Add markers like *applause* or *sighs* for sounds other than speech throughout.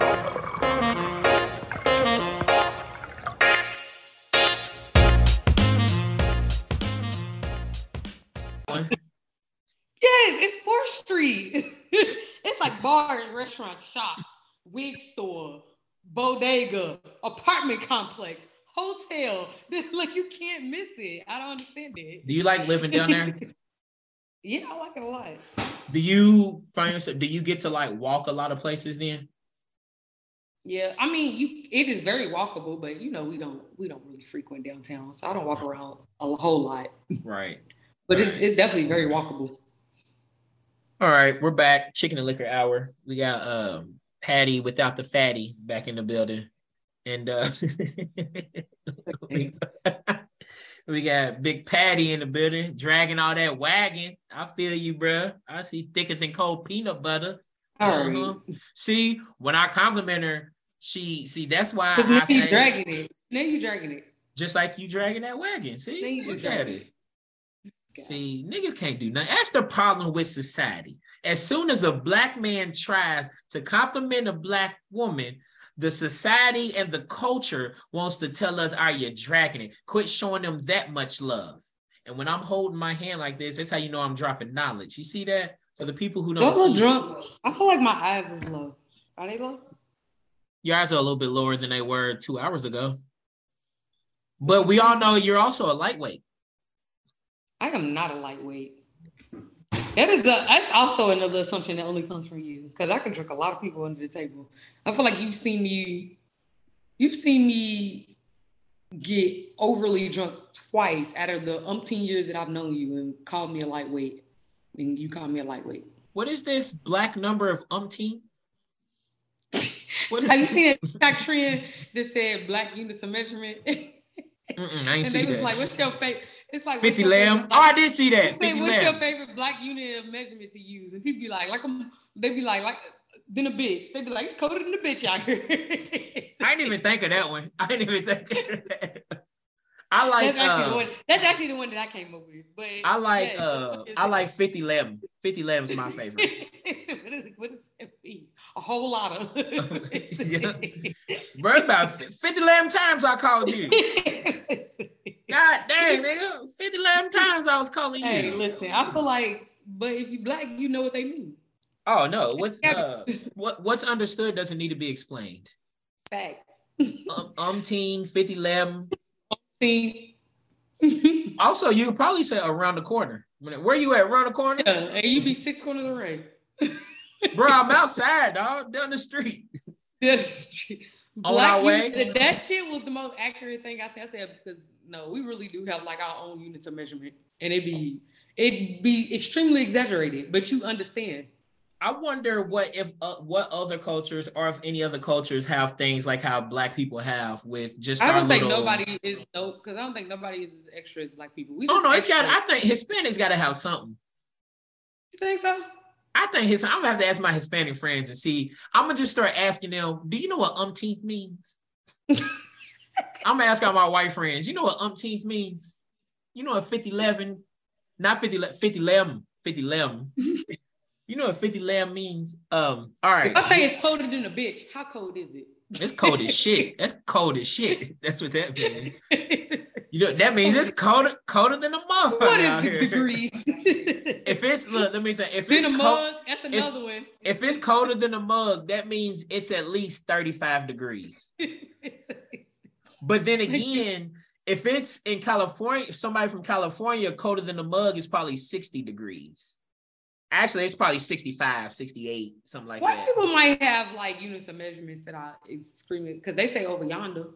Yes, it's Fourth Street. *laughs* it's like bars, restaurants, shops, wig store, bodega, apartment complex, hotel. *laughs* like you can't miss it. I don't understand it. Do you like living down there? *laughs* yeah, I like it a lot. Do you find yourself? Do you get to like walk a lot of places then? Yeah, I mean, you it is very walkable, but you know, we don't we don't really frequent downtown, so I don't walk around a whole lot. Right. But it's, it's definitely very walkable. All right, we're back. Chicken and liquor hour. We got um Patty without the fatty back in the building, and uh *laughs* we, got Big Patty in the building, dragging all that wagon. I feel you, bruh. I see thicker than cold peanut butter. Right. Uh-huh. See, when I compliment her, she see that's why I say dragging it. Now you dragging it. just like you dragging that wagon. See, look at it. See, niggas can't do nothing. That's the problem with society. As soon as a black man tries to compliment a black woman, the society and the culture wants to tell us, ah, are you dragging it? Quit showing them that much love. And when I'm holding my hand like this, that's how you know I'm dropping knowledge. You see that? For the people who don't Don't see, drunk. I feel like my eyes is low. Are they low? Your eyes are a little bit lower than they were two hours ago. But we all know you're also a lightweight. I am not a lightweight. That is a that's also another assumption that only comes from you. Because I can drink a lot of people under the table. I feel like you've seen me, you've seen me get overly drunk twice out of the umpteen years that I've known you and called me a lightweight. And you call me a lightweight. What is this black number of umpteen? *laughs* What is Have you seen a *laughs* TikTok trend that said black units of measurement? *laughs* Mm-mm, I ain't they see was that. like, what's your favorite? It's like 50 lamb. favorite Oh, I did see that. Say, 50 what's your favorite black unit of measurement to use? And people be like, like I'm, they be like, like than a bitch. They be like, it's colder than a bitch out here. *laughs* I didn't even think of that one. I didn't even think of that. I like that's actually the uh, one. That's actually the one that I came up with. But I like yeah, uh *laughs* I like 50 lamb. 50 lamb is my *laughs* favorite. what, is, what does that mean? A whole lot of. *laughs* Yeah. Bro, about 50 lamb times I called you. God dang, nigga. 50 lamb times I was calling you. hey, listen. I feel like, but if you black, you know what they mean. Oh no, what's uh what what's understood doesn't need to be explained. Facts. Um, umpteen, 50 lamb. See. *laughs* Also, you could probably say around the corner. Where you at? Around the corner? Yeah, and you be six corners away. *laughs* Bro, I'm outside, dog, down the street. *laughs* That's true. On Black our way? unit- that shit was the most accurate thing I said. I said because no, we really do have like our own units of measurement, and it be it be extremely exaggerated, but you understand. I wonder what if uh, what other cultures or if any other cultures have things like how black people have with just I don't think little- nobody is no, because I don't think nobody is as extra as black people. We Oh no, it's got. I think Hispanics got to have something. You think so? I think his. I'm gonna have to ask my Hispanic friends and see. I'm gonna just start asking them. Do you know what umpteenth means? *laughs* I'm gonna ask all my white friends. You know what umpteenth means? You know what 50 11, not 50 le- 50 lamb, 50 lamb. *laughs* you know what 50 lamb means? Um, all right. If I say it's colder than a bitch, how cold is it? It's cold as shit. *laughs* That's cold as shit. That's what that means. *laughs* You know that means it's colder colder than a motherfucker what out here. degrees? *laughs* If it's look, let me think. If Then it's a cold, mug, that's another one. if it's colder than a mug, that means it's at least 35 degrees. But then again, if it's in California, if somebody from California colder than a mug is probably 60 degrees. Actually, it's probably 65, 68, something like White that. White people might have like units of measurements that I is screaming because they say over yonder.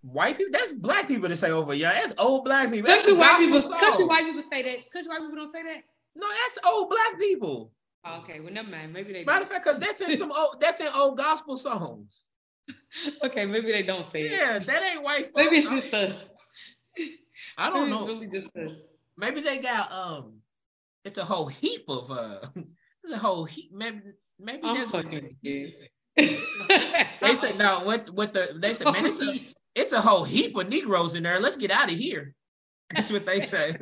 White people, that's black people that say over yeah, that's old black people. That's Country white people, country white people say that. Country white people don't say that. No, that's old black people. Oh, okay, well never mind. Maybe they. Matter of fact, because that's in some old that's in old gospel songs. *laughs* Okay, maybe they don't say it. Yeah, that ain't white folks. Maybe it's just us. *laughs* I don't Maybe know. It's really just us. Maybe they got um it's a whole heap of uh *laughs* a whole heap maybe maybe I'm that's what they *laughs* they said no what what the they said man it's a *laughs* it's a whole heap of Negroes in there. Let's get out of here. That's what they say.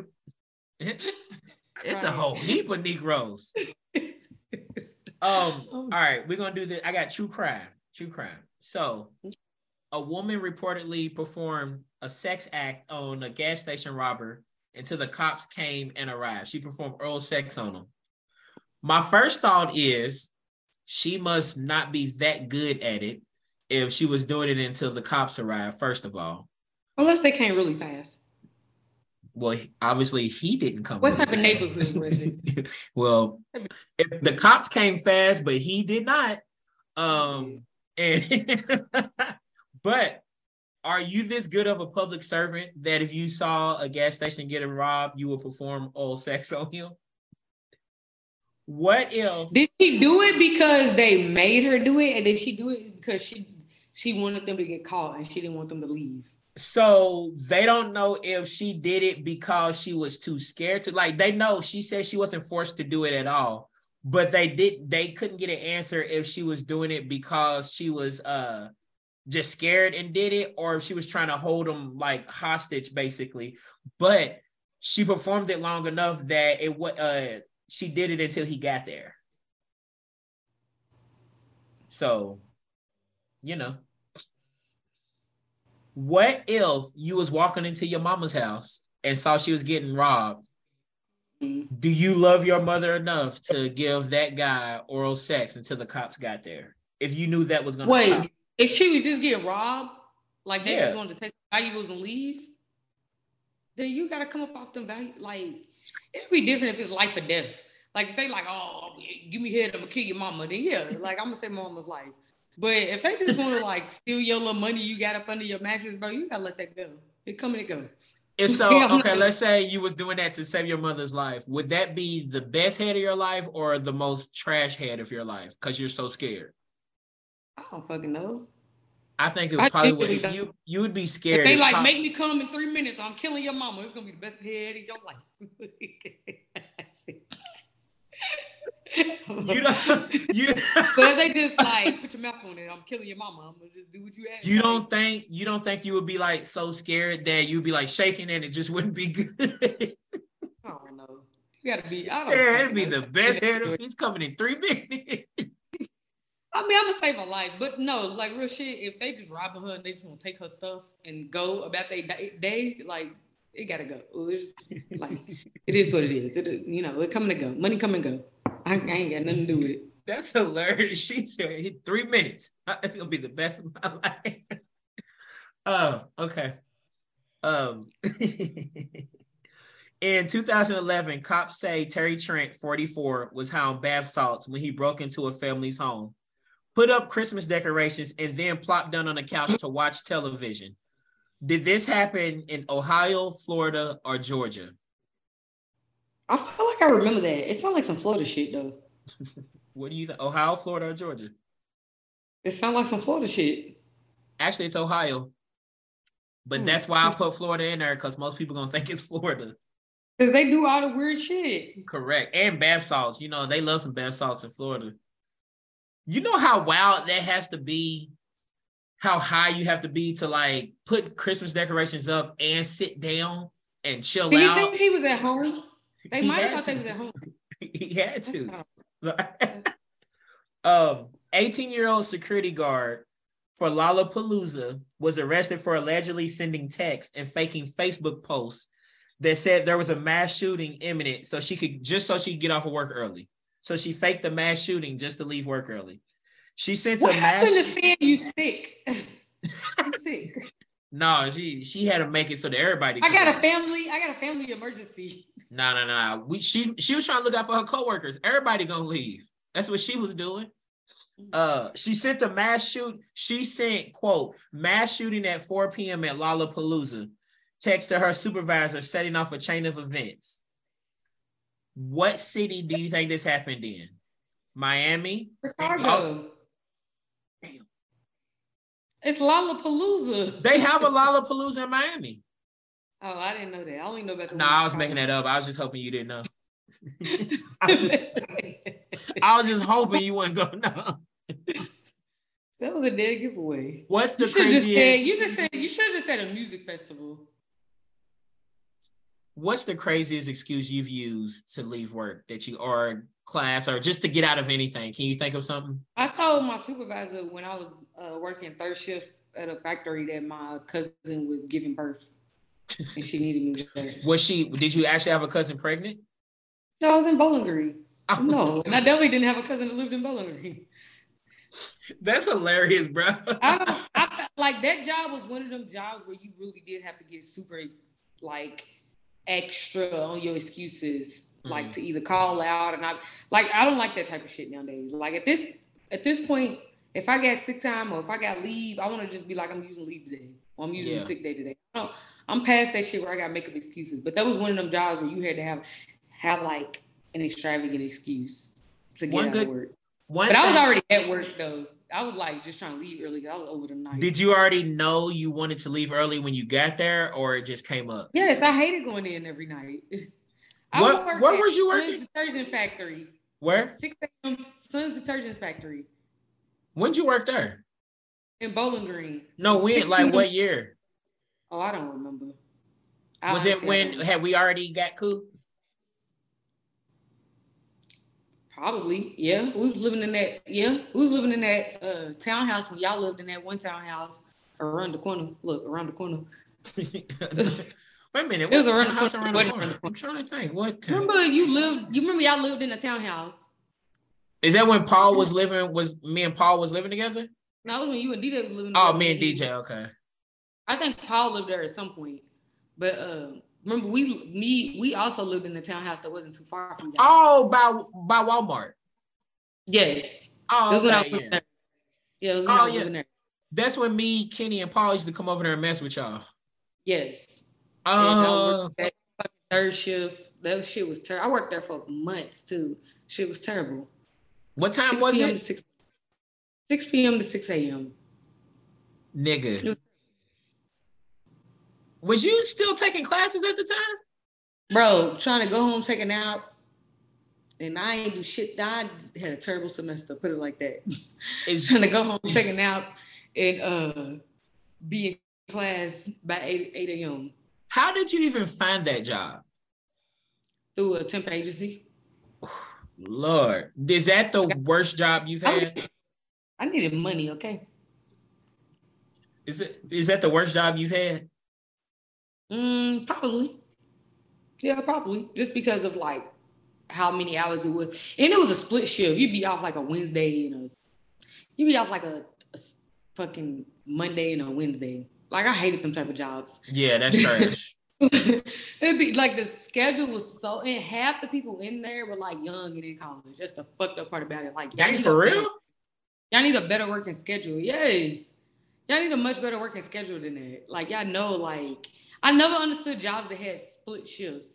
It's a whole heap of Negroes. Um, all right, we're gonna do this. I got true crime. True crime. So a woman reportedly performed a sex act on a gas station robber until the cops came and arrived. She performed oral sex on him. My first thought is she must not be that good at it if she was doing it until the cops arrived, first of all. Unless they came really fast. Well, obviously he didn't come. What type of neighborhood was it? *laughs* well, if the cops came fast, but he did not. Um, and *laughs* but are you this good of a public servant that if you saw a gas station getting robbed, you would perform oral sex on him? What if did she do it because they made her do it, and did she do it because she she wanted them to get caught and she didn't want them to leave? So they don't know if she did it because she was too scared to like they know she said she wasn't forced to do it at all. But they did they couldn't get an answer if she was doing it because she was uh just scared and did it or if she was trying to hold him like hostage basically. But she performed it long enough that it what uh she did it until he got there. So, you know, what if you was walking into your mama's house and saw she was getting robbed? Do you love your mother enough to give that guy oral sex until the cops got there? If you knew that was gonna wait, stop? If she was just getting robbed, like they yeah. just wanted to take valuables and leave, then you gotta come up off them value. Like it'd be different if it's life or death. Like if they like, oh, give me head, I'm gonna kill your mama. Then yeah, *laughs* like I'm gonna say mama's life. But if they just want to like steal your little money you got up under your mattress, bro, you gotta let that go. It come and it go. And *laughs* so, okay, let's say you was doing that to save your mother's life. Would that be the best head of your life or the most trash head of your life? Because you're so scared. I don't fucking know. I think it was probably what you you would be scared. If they like make me come in three minutes, I'm killing your mama. It's gonna be the best head of your life. you don't. *laughs* You. but they just like put your mouth on it. I'm killing your mama. I'm gonna just do what you ask. You don't think you don't think you would be like so scared that you'd be like shaking and it just wouldn't be good. I don't know. You gotta be. I don't. Know. Yeah, it'd be the best head. He's coming in three minutes. I mean, I'm gonna save her life, but no, like real shit. If they just robbing her and they just want to take her stuff and go about their day, like it gotta go. It's just, like *laughs* it is what it is. It you know, it come and go. Money come and go. I, I ain't got nothing to do with it. That's hilarious. She said three minutes. *laughs* That's gonna be the best of my life. *laughs* oh, okay. Um in 2011, cops say Terry Trent, 44, was hound bath salts when he broke into a family's home, put up Christmas decorations, and then plop down on the couch to watch television. Did this happen in Ohio, Florida, or Georgia? I feel like I remember that. It sounds like some Florida shit though. *laughs* what do you think? Ohio, Florida, or Georgia? It sounds like some Florida shit. Actually, it's Ohio. But hmm. that's why I put Florida in there because most people gonna think it's Florida. Because they do all the weird shit. Correct. And bath salts. You know, they love some bath salts in Florida. You know how wild that has to be, how high you have to be to like put Christmas decorations up and sit down and chill out. you think he was at home? They he might have thought they was at home. *laughs* he had to. *laughs* um, 18 year old security guard for Lollapalooza was arrested for allegedly sending texts and faking Facebook posts that said there was a mass shooting imminent, so she could just so she could get off of work early. So she faked the mass shooting just to leave work early. She sent what a mass. What happened to saying you sick? *laughs* I'm sick. No, she she had to make it so that everybody. I got a family. I got a family emergency. No, no, no. We she she was trying to look out for her coworkers. Everybody gonna leave. That's what she was doing. Uh, she sent a mass shoot. She sent quote mass shooting at 4 p.m. at Lollapalooza. Text to her supervisor, setting off a chain of events. What city do you think this happened in? Miami. Chicago. Damn. It's Lollapalooza. They have a Lollapalooza in Miami. Oh, I didn't know that. I only know about the. No, nah, I was making that up. I was just hoping you didn't know. *laughs* I, was just, I, was just, hoping you wouldn't go no. That was a dead giveaway. What's the you craziest? Just said, you just said you should have just said a music festival. What's the craziest excuse you've used to leave work that you or class or just to get out of anything? Can you think of something? I told my supervisor when I was uh, working third shift at a factory that my cousin was giving birth *laughs* and she needed me there. Was she? Did you actually have a cousin pregnant? No, I was in Bowling Green. Oh. No, and I definitely didn't have a cousin that lived in Bowling Green. That's hilarious, bro. I, *laughs* I, like that job was one of them jobs where you really did have to get super like extra on your excuses, mm-hmm. like to either call out and I like I don't like that type of shit nowadays. Like at this at this point, if I got sick time or if I got leave, I want to just be like I'm using leave today or I'm using yeah. sick day today. I'm past that shit where I gotta make up excuses. But that was one of them jobs where you had to have have like an extravagant excuse to get one out good, of work. One but I was already at work though. I was like just trying to leave early. I was over the night. Did you already know you wanted to leave early when you got there, or it just came up? Yes, I hated going in every night. *laughs* I what? Where was you working? Detergent factory. Where? Six a.m. Sun's detergent factory. When'd you work there? In Bowling Green. No, when? Like what year? Oh, I don't remember. I was it when had we already got cool? Probably, yeah. We was living in that, yeah. We was living in that uh, townhouse when y'all lived in that one townhouse around the corner. Look, around the corner. *laughs* Wait a minute. *laughs* What was around house around the corner? I'm trying to think. What? Remember you lived? You remember y'all lived in a townhouse? Is that when Paul was living? Was me and Paul was living together? No, it was when you and DJ was living. Oh, me and DJ. Okay. I think Paul lived there at some point, but uh, remember we me we also lived in the townhouse that wasn't too far from. Y'all. Oh, by by Walmart. Yes. Oh, okay, yeah. Yeah, oh, yeah. That's when me, Kenny, and Paul used to come over there and mess with y'all. Yes. Uh, third shift. That shit was terrible. I worked there for months too. Shit was terrible. What time was it? 6, 6 p.m. to 6 a.m. Nigga. Was you still taking classes at the time? Bro, trying to go home, a nap, and I ain't do shit. I had a terrible semester, put it like that. *laughs* Is trying to go home, a nap, and uh, be in class by 8, 8 a.m. How did you even find that job? Through a temp agency. *sighs* Lord, is that the worst job you've had? I needed money, okay. Is it is that the worst job you've had? Mm, probably. Yeah, probably. Just because of like how many hours it was. And it was a split shift. You'd be off like a Wednesday and a you'd be off like a, a fucking Monday and a Wednesday. Like I hated them type of jobs. Yeah, that's trash. *laughs* *laughs* It'd be like the schedule was so and half the people in there were like young and in college. That's the fucked up part about it. Like Dang, for real? Better, y'all need a better working schedule. Yes. Y'all need a much better working schedule than that. Like y'all know, like I never understood jobs that had split shifts.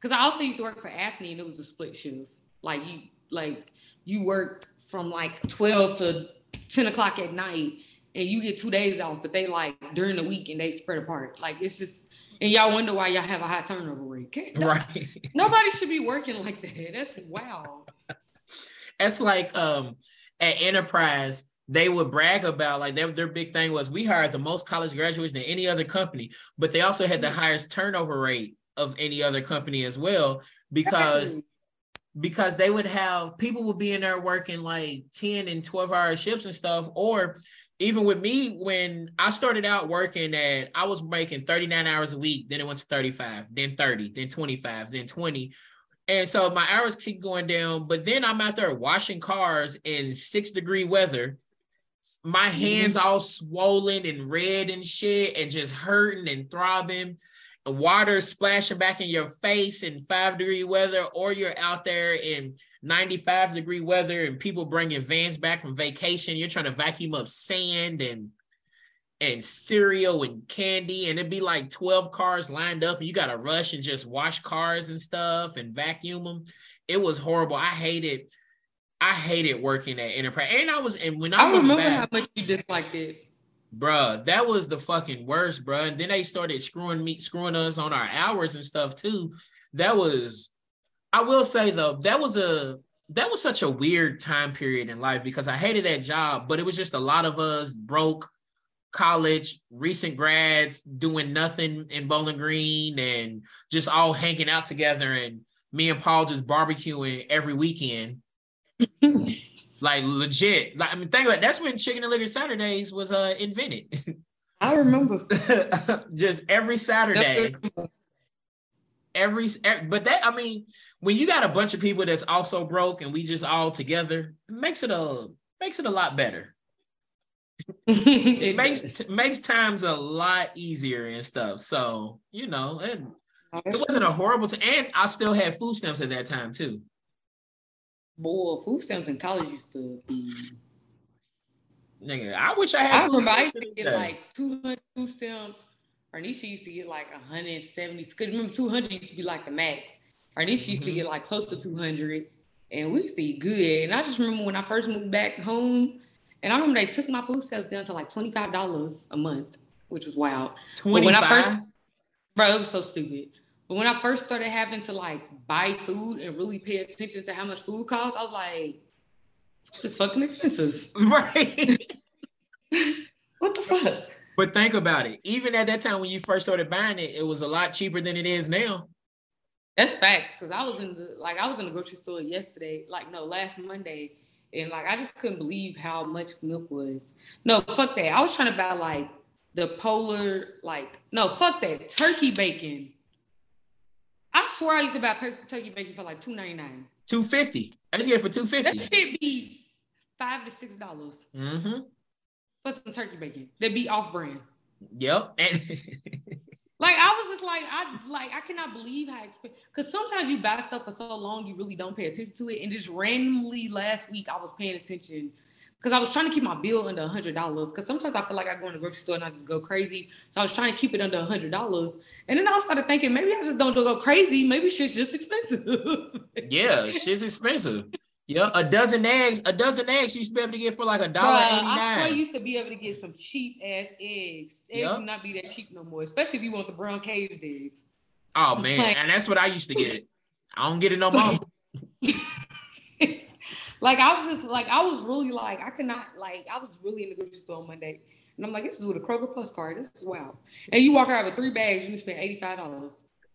Cause I also used to work for Afni and it was a split shift. Like you like you work from like 12 to 10 o'clock at night and you get two days off, but they like during the week and they spread apart. Like it's just and y'all wonder why y'all have a high turnover rate. *laughs* right. Nobody should be working like that. That's wow. *laughs* That's like um at Enterprise, they would brag about like their, their big thing was we hired the most college graduates than any other company, but they also had the mm-hmm. highest turnover rate of any other company as well because because they would have people would be in there working like 10 and 12 hour shifts and stuff or even with me when I started out working at I was making 39 hours a week then it went to 35 then 30 then 25 then 20 and so my hours keep going down but then I'm out there washing cars in 6 degree weather my mm-hmm. hands all swollen and red and shit and just hurting and throbbing. And water splashing back in your face in five degree weather or you're out there in 95 degree weather and people bringing vans back from vacation. You're trying to vacuum up sand and and cereal and candy and it'd be like 12 cars lined up and you got to rush and just wash cars and stuff and vacuum them it was horrible. I hated I hated working at Enterprise, and I was and when I, I remember back, how much you disliked it, bruh. That was the fucking worst, bruh. And then they started screwing me, screwing us on our hours and stuff too. That was, I will say though, that was a that was such a weird time period in life because I hated that job, but it was just a lot of us broke college, recent grads doing nothing in Bowling Green and just all hanging out together and me and Paul just barbecuing every weekend. *laughs* like legit. Like I mean, think about it. that's when Chicken and Liquor Saturdays was uh invented. *laughs* I remember. *laughs* just every Saturday. Every, every, but that I mean, when you got a bunch of people that's also broke and we just all together, it makes it a makes it a lot better. it makes t- makes times a lot easier and stuff. So you know, it, it wasn't a horrible time, and I still had food stamps at that time too. Boy, food stamps in college used to be. Nigga, I wish I had. I remember I used to get like 200 food stamps. Arnisha used to get like 170. Because remember, 200 used to be like the max. Arnisha used mm-hmm. to get like close to 200. And we used to eat good. And I just remember when I first moved back home, and I remember they took my food stamps down to like $25 a month, which was wild. 25? when I first, bro, it was so stupid. But when I first started having to like buy food and really pay attention to how much food costs, I was like, it's fucking expensive. *laughs* Right. *laughs* what the fuck? But think about it. Even at that time when you first started buying it, it was a lot cheaper than it is now. That's facts. Cause I was in the like I was in the grocery store yesterday, like no, last Monday, and like I just couldn't believe how much milk was. No, fuck that. I was trying to buy like the polar, like no, fuck that turkey bacon. I swear I used to buy turkey bacon for like two ninety nine. Two fifty. I just get it for two fifty. That should be five to six dollars. Mm-hmm. For some turkey bacon. That be off brand. Yep. And *laughs* like I was just like I like I cannot believe how expensive because sometimes you buy stuff for so long you really don't pay attention to it. And just randomly last week I was paying attention because I was trying to keep my bill under a hundred dollars. Because sometimes I feel like I go in the grocery store and I just go crazy. So I was trying to keep it under a hundred dollars, and then I started thinking maybe I just don't go crazy. Maybe shit's just expensive. *laughs* yeah, shit's expensive. Yeah, a dozen eggs, a dozen eggs you used to be able to get for like a dollar eighty nine. I used to be able to get some cheap ass eggs. Eggs yep. not be that cheap no more, especially if you want the brown caged eggs. Oh man, *laughs* like, and that's what I used to get. I don't get it no more. *laughs* like I was just like I was really like I could not like I was really in the grocery store on Monday, and I'm like this is with a Kroger Plus card. This is wow. And you walk out with three bags, you spend eighty five dollars. *laughs*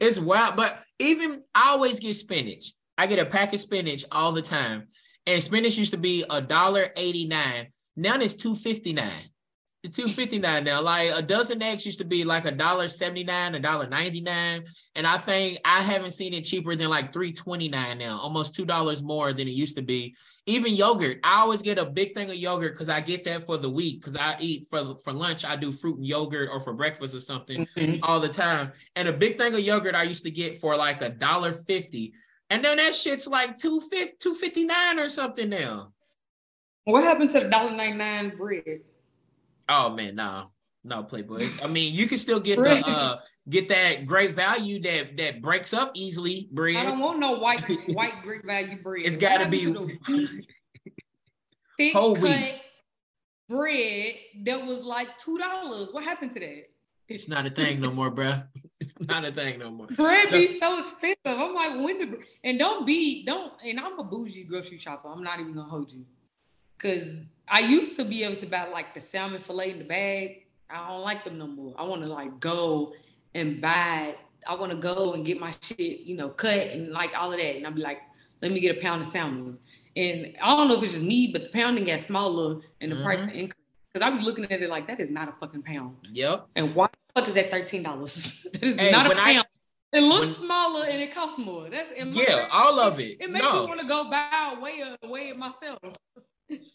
it's wild, but even I always get spinach. I get a pack of spinach all the time. And spinach used to be a dollar eighty nine. Now it's two fifty nine. Two fifty nine now. Like a dozen eggs used to be like a dollar seventy nine, a dollar ninety nine, and I think I haven't seen it cheaper than like three twenty nine now. Almost two dollars more than it used to be. Even yogurt, I always get a big thing of yogurt because I get that for the week. Because I eat for for lunch, I do fruit and yogurt, or for breakfast or something mm-hmm. all the time. And a big thing of yogurt I used to get for like a dollar fifty. And then that shit's like 250, 259 or something now. What happened to the $1.99 bread? Oh man, no. No, Playboy. I mean, you can still get the uh get that great value that that breaks up easily bread. I don't want no white white great value bread. It's got to be *laughs* thick whole cut wheat. bread that was like two dollars. What happened to that? It's not a thing no more, bro. It's not a thing no more. Bread be so expensive. I'm like, when the and don't be don't and I'm a bougie grocery shopper. I'm not even gonna hold you. Cause I used to be able to buy like the salmon fillet in the bag. I don't like them no more. I want to like go and buy. I want to go and get my shit, you know, cut and like all of that. And I'll be like, let me get a pound of salmon. And I don't know if it's just me, but the pounding got smaller and the mm-hmm. price increased. Because I be looking at it like that is not a fucking pound. Yep. And why the fuck is that thirteen dollars? *laughs* that is hey, not a pound. I, it looks when, smaller and it costs more. That's yeah, all of it. It makes no. me want to go buy it, weigh it myself.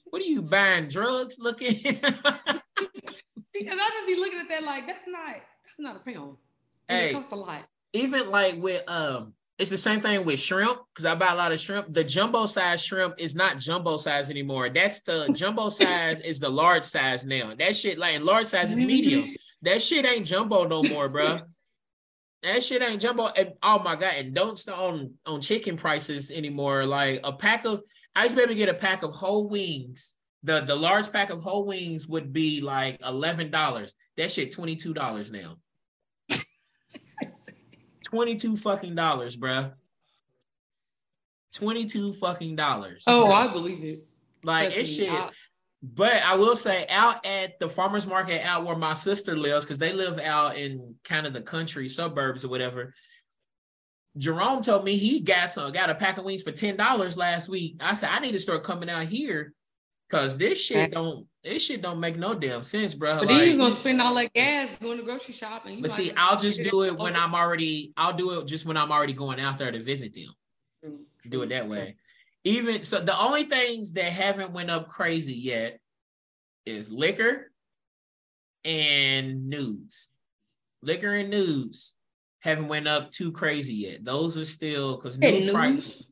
What are you buying? Drugs? Looking? *laughs* because I just be looking at that like that's not that's not a pound. Hey, it costs a lot. Even like with um it's the same thing with shrimp because I buy a lot of shrimp. The jumbo size shrimp is not jumbo size anymore. That's the *laughs* jumbo size is the large size now. That shit like large size is medium. That shit ain't jumbo no more, bro. That shit ain't jumbo. And oh my god, and don't start on on chicken prices anymore. Like a pack of I used to be able to get a pack of whole wings. The the large pack of whole wings would be like eleven dollars. That shit twenty two dollars now. *laughs* 22 fucking dollars, bruh. 22 fucking dollars. Oh, I believe it. Like it's shit. I, But I will say, out at the farmers market, out where my sister lives, because they live out in kind of the country suburbs or whatever. Jerome told me he got some got a pack of wings for ten dollars last week. I said I need to start coming out here because this shit don't this shit don't make no damn sense, bro. But like, then you gonna spend all that gas going to grocery shopping. But see, I'll just do it when I'm already. I'll do it just when I'm already going out there to visit them. Do it that way. Even so, the only things that haven't went up crazy yet is liquor and nudes. Liquor and nudes haven't went up too crazy yet. Those are still because new price.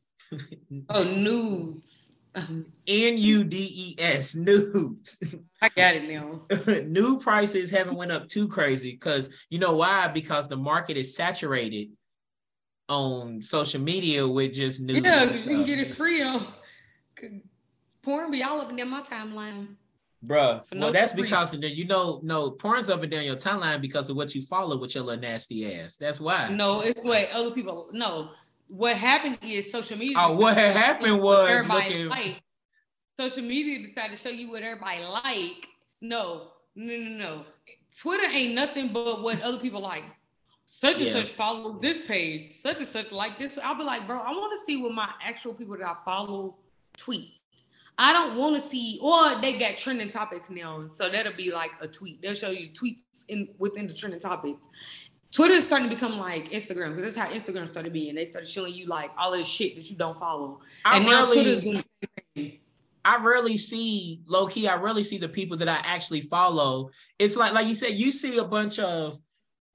oh, nudes. N U D E S *laughs* nudes. I got it now. *laughs* New prices haven't went up too crazy because you know why? Because the market is saturated on social media with just nudes. Yeah, you can get it free on porn be all up and down my timeline. Bruh, no well, that's because of the, you know, no, porn's up and down your timeline because of what you follow with your little nasty ass. That's why. No, it's what other people. No, what happened is social media. Oh, what had happened was everybody looking... like. Social media decided to show you what everybody like. No, no, no, no. Twitter ain't nothing but what other people like. Such and yeah. such follows this page. Such and such like this. I'll be like, bro, I want to see what my actual people that I follow tweet. I don't want to see, or they got trending topics now, so that'll be like a tweet. They'll show you tweets in within the trending topics. Twitter is starting to become like Instagram because that's how Instagram started being. They started showing you like all this shit that you don't follow, I and now Twitter's doing. I rarely see low key. I rarely see the people that I actually follow. It's like, like you said, you see a bunch of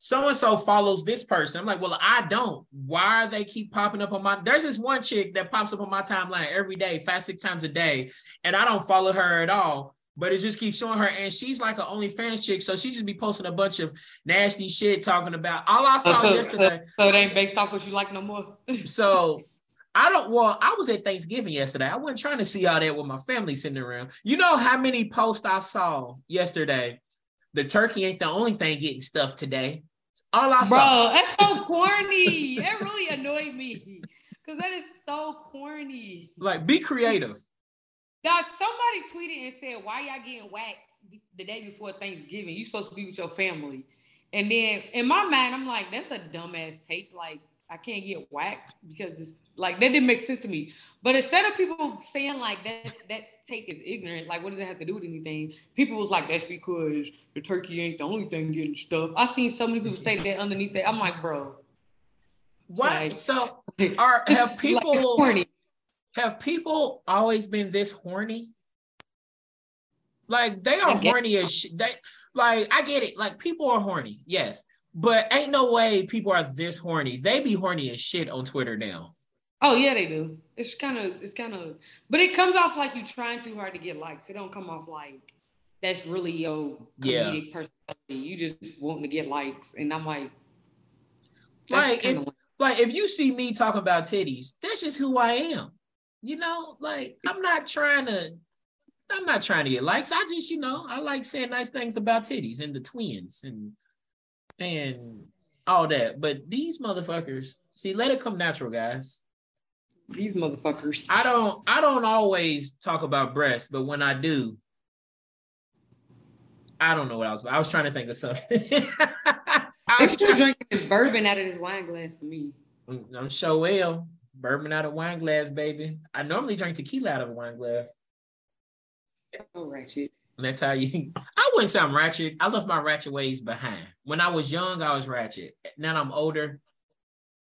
so and so follows this person. I'm like, well, I don't. Why are they keep popping up on my? There's this one chick that pops up on my timeline every day, five six times a day, and I don't follow her at all. But it just keeps showing her, and she's like an OnlyFans chick, so she just be posting a bunch of nasty shit talking about. All I saw so, yesterday. So, so it ain't based off what you like no more. *laughs* so I don't. Well, I was at Thanksgiving yesterday. I wasn't trying to see all that with my family sitting around. You know how many posts I saw yesterday? The turkey ain't the only thing getting stuffed today. All I Bro, saw. that's so corny. that really annoyed me because that is so corny. Like, be creative. Guys, somebody tweeted and said, "Why y'all getting waxed the day before Thanksgiving? You supposed to be with your family." And then in my mind, I'm like, "That's a dumbass take. Like, I can't get waxed because it's like that didn't make sense to me. But instead of people saying like that that take is ignorant, like what does it have to do with anything? People was like, that's because the turkey ain't the only thing getting stuff. I seen so many people say that underneath that. I'm like, bro. What? so *laughs* are have people like have people always been this horny? Like they are horny as shit. They like I get it. Like people are horny, yes. But ain't no way people are this horny. They be horny as shit on Twitter now. Oh yeah, they do. It's kind of it's kind of, but it comes off like you're trying too hard to get likes. It don't come off like that's really your comedic yeah. personality. You just wanting to get likes, and I'm like, like if like if you see me talking about titties, that's just who I am. You know, like I'm not trying to. I'm not trying to get likes. I just, you know, I like saying nice things about titties and the twins and and all that. But these motherfuckers, see, let it come natural, guys. These motherfuckers. I don't I don't always talk about breasts, but when I do, I don't know what I was. I was trying to think of something. *laughs* I'm still drinking this bourbon out of this wine glass for me. Mm, I'm sure will. Bourbon out of wine glass, baby. I normally drink tequila out of a wine glass. Oh, ratchet. That's how you. *laughs* I wouldn't say I'm ratchet. I left my ratchet ways behind. When I was young, I was ratchet. Now I'm older.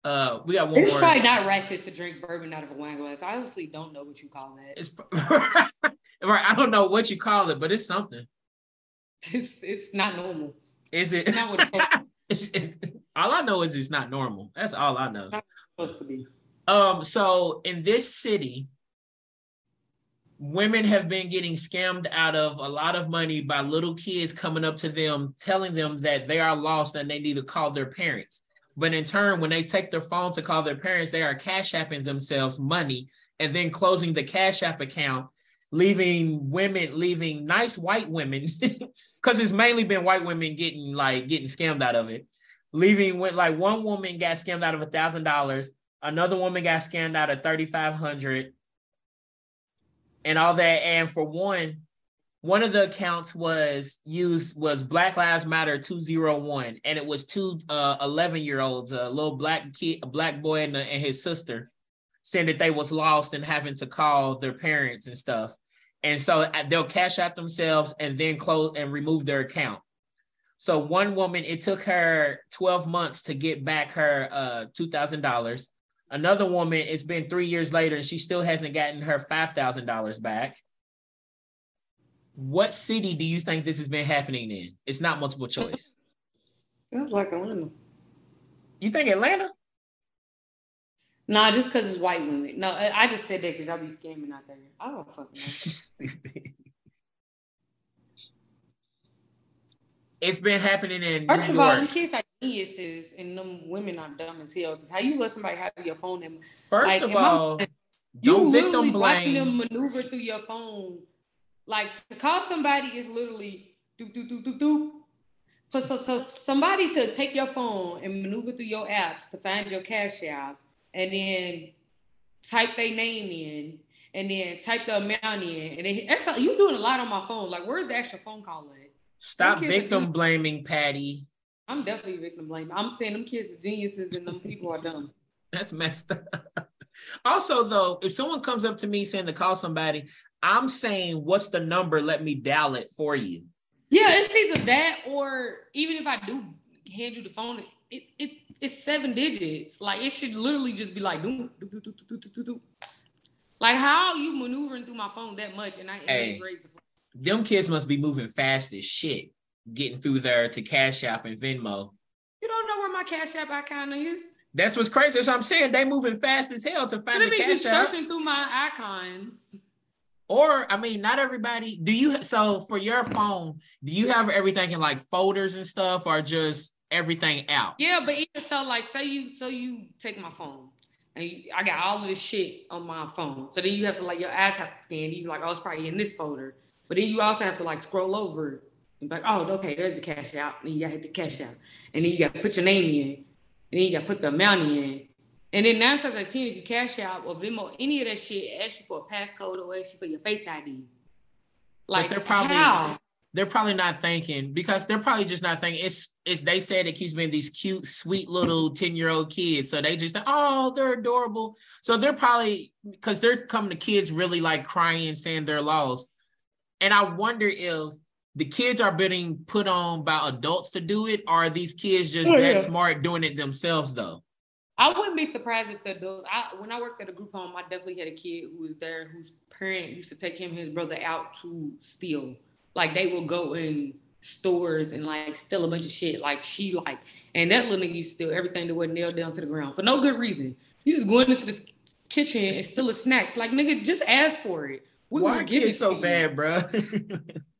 Uh, we got one it's probably not ratchet to drink bourbon out of a wine glass. I honestly don't know what you call that. It's *laughs* right. I don't know what you call it, but it's something. It's it's not normal. Is it? Not what *laughs* it's, it's, all I know is it's not normal. That's all I know. Not supposed to be. Um. So in this city, women have been getting scammed out of a lot of money by little kids coming up to them, telling them that they are lost and they need to call their parents. But in turn, when they take their phone to call their parents, they are cash apping themselves money and then closing the cash app account, leaving women, leaving nice white women, *laughs* because it's mainly been white women getting like getting scammed out of it. Leaving with like one woman got scammed out of a thousand dollars, another woman got scammed out of thirty five hundred, and all that. And for one, one of the accounts was used was Black Lives Matter 201, and it was two uh, 11 year olds, a little black kid, a black boy and, and his sister, saying that they was lost and having to call their parents and stuff. And so uh, they'll cash out themselves and then close and remove their account. So one woman, it took her 12 months to get back her uh, $2,000. Another woman, it's been three years later and she still hasn't gotten her $5,000 back what city do you think this has been happening in? It's not multiple choice. Sounds like Atlanta. You think Atlanta? Nah, just because it's white women. No, I just said that because y'all be scamming out there. I don't fucking *laughs* it's been happening in First New of all, them kids are geniuses and them women are dumb as hell. Because how you let somebody have your phone and First like, of all, you literally watching them maneuver through your phone like to call somebody is literally do do do do do. So, so, so somebody to take your phone and maneuver through your apps to find your cash app and then type their name in and then type the amount in and then that's you doing a lot on my phone. Like where's the actual phone call at? Stop victim blaming, Patty. I'm definitely victim blaming. I'm saying them kids are geniuses and them people are dumb. *laughs* That's messed up. Also, though, if someone comes up to me saying to call somebody, I'm saying, what's the number? Let me dial it for you. Yeah, it's either that or even if I do hand you the phone, it, it it's seven digits. Like it should literally just be like do, do, do, do, do, do, do. Like how are you maneuvering through my phone that much and I hey, raised the phone? Them kids must be moving fast as shit, getting through there to Cash App and Venmo. You don't know where my Cash App icon is? That's what's crazy. That's what I'm saying. They moving fast as hell to find the Cash App. Searching through my icons. Or I mean, not everybody. Do you so for your phone? Do you have everything in like folders and stuff, or just everything out? Yeah, but even so, like, say you so you take my phone and you, I got all of this shit on my phone. So then you have to like your ass have to scan. You like, oh, it's probably in this folder. But then you also have to like scroll over and be like, oh, okay, there's the cash out. And then you got to hit the cash out, and then you got to put your name in, and then you got to put the amount in, and then nine times out of ten, if you cash out or Venmo, any of that shit, ask you for a passcode or ask you for your face ID. Like but they're probably how? they're probably not thinking because they're probably just not thinking it's it's they said it keeps being these cute, sweet little 10-year-old kids. So they just oh, they're adorable. So they're probably because they're coming to kids really like crying, saying they're lost. And I wonder if the kids are being put on by adults to do it, or are these kids just oh, that yeah. smart doing it themselves though? I wouldn't be surprised if the adults. I when I worked at a group home, I definitely had a kid who was there whose parent used to take him and his brother out to steal. Like they will go in stores and like steal a bunch of shit. Like she like, and that little nigga used to steal everything that was nailed down to the ground for no good reason. He's just going into the kitchen and stealing snacks. Like nigga, just ask for it. We Why are kids so bad, bro? *laughs* but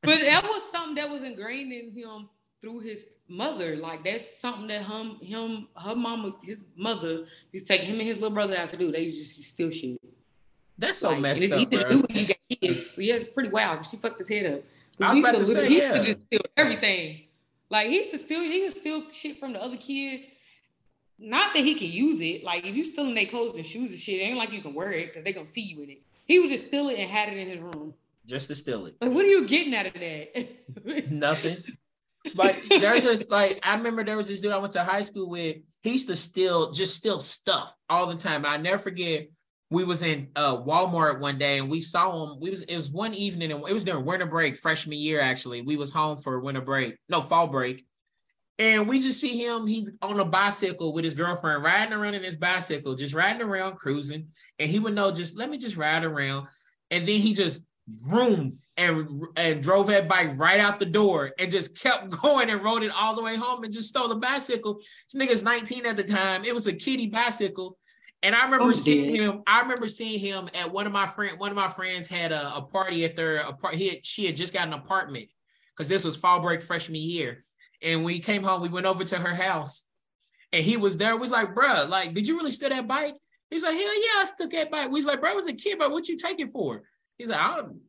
that was something that was ingrained in him through his mother. Like that's something that him, him, her mama, his mother used to take him and his little brother out to do. They just steal shit. That's so like, messed up, bro. Do when you got kids. Yeah, it's pretty wild. She fucked his head up. I was about to say, he yeah. used to just steal everything. Like he used to steal, he would steal shit from the other kids. Not that he can use it. Like if you stealing their clothes and shoes and shit, it ain't like you can wear it because they gonna see you in it. He would just steal it and had it in his room. Just to steal it. Like, what are you getting out of that? *laughs* Nothing. Like there's this like I remember there was this dude I went to high school with. He used to steal just steal stuff all the time. I never forget. We was in uh, Walmart one day and we saw him. We was it was one evening and it was during winter break freshman year actually. We was home for winter break, no fall break, and we just see him. He's on a bicycle with his girlfriend riding around in his bicycle, just riding around cruising. And he would know just let me just ride around, and then he just room and and drove that bike right out the door and just kept *laughs* going and rode it all the way home and just stole the bicycle. This nigga's 19 at the time. It was a kitty bicycle. And I remember oh, seeing him. I remember seeing him at one of my friend. One of my friends had a, a party at their apart. He had, she had just got an apartment because this was fall break freshman year. And he came home, we went over to her house, and he was there. We was like, "Bro, like, did you really steal that bike?" He's like, "Hell yeah, I took that bike." We was like, "Bro, I was a kid, but what you take it for?" He's like, I don't,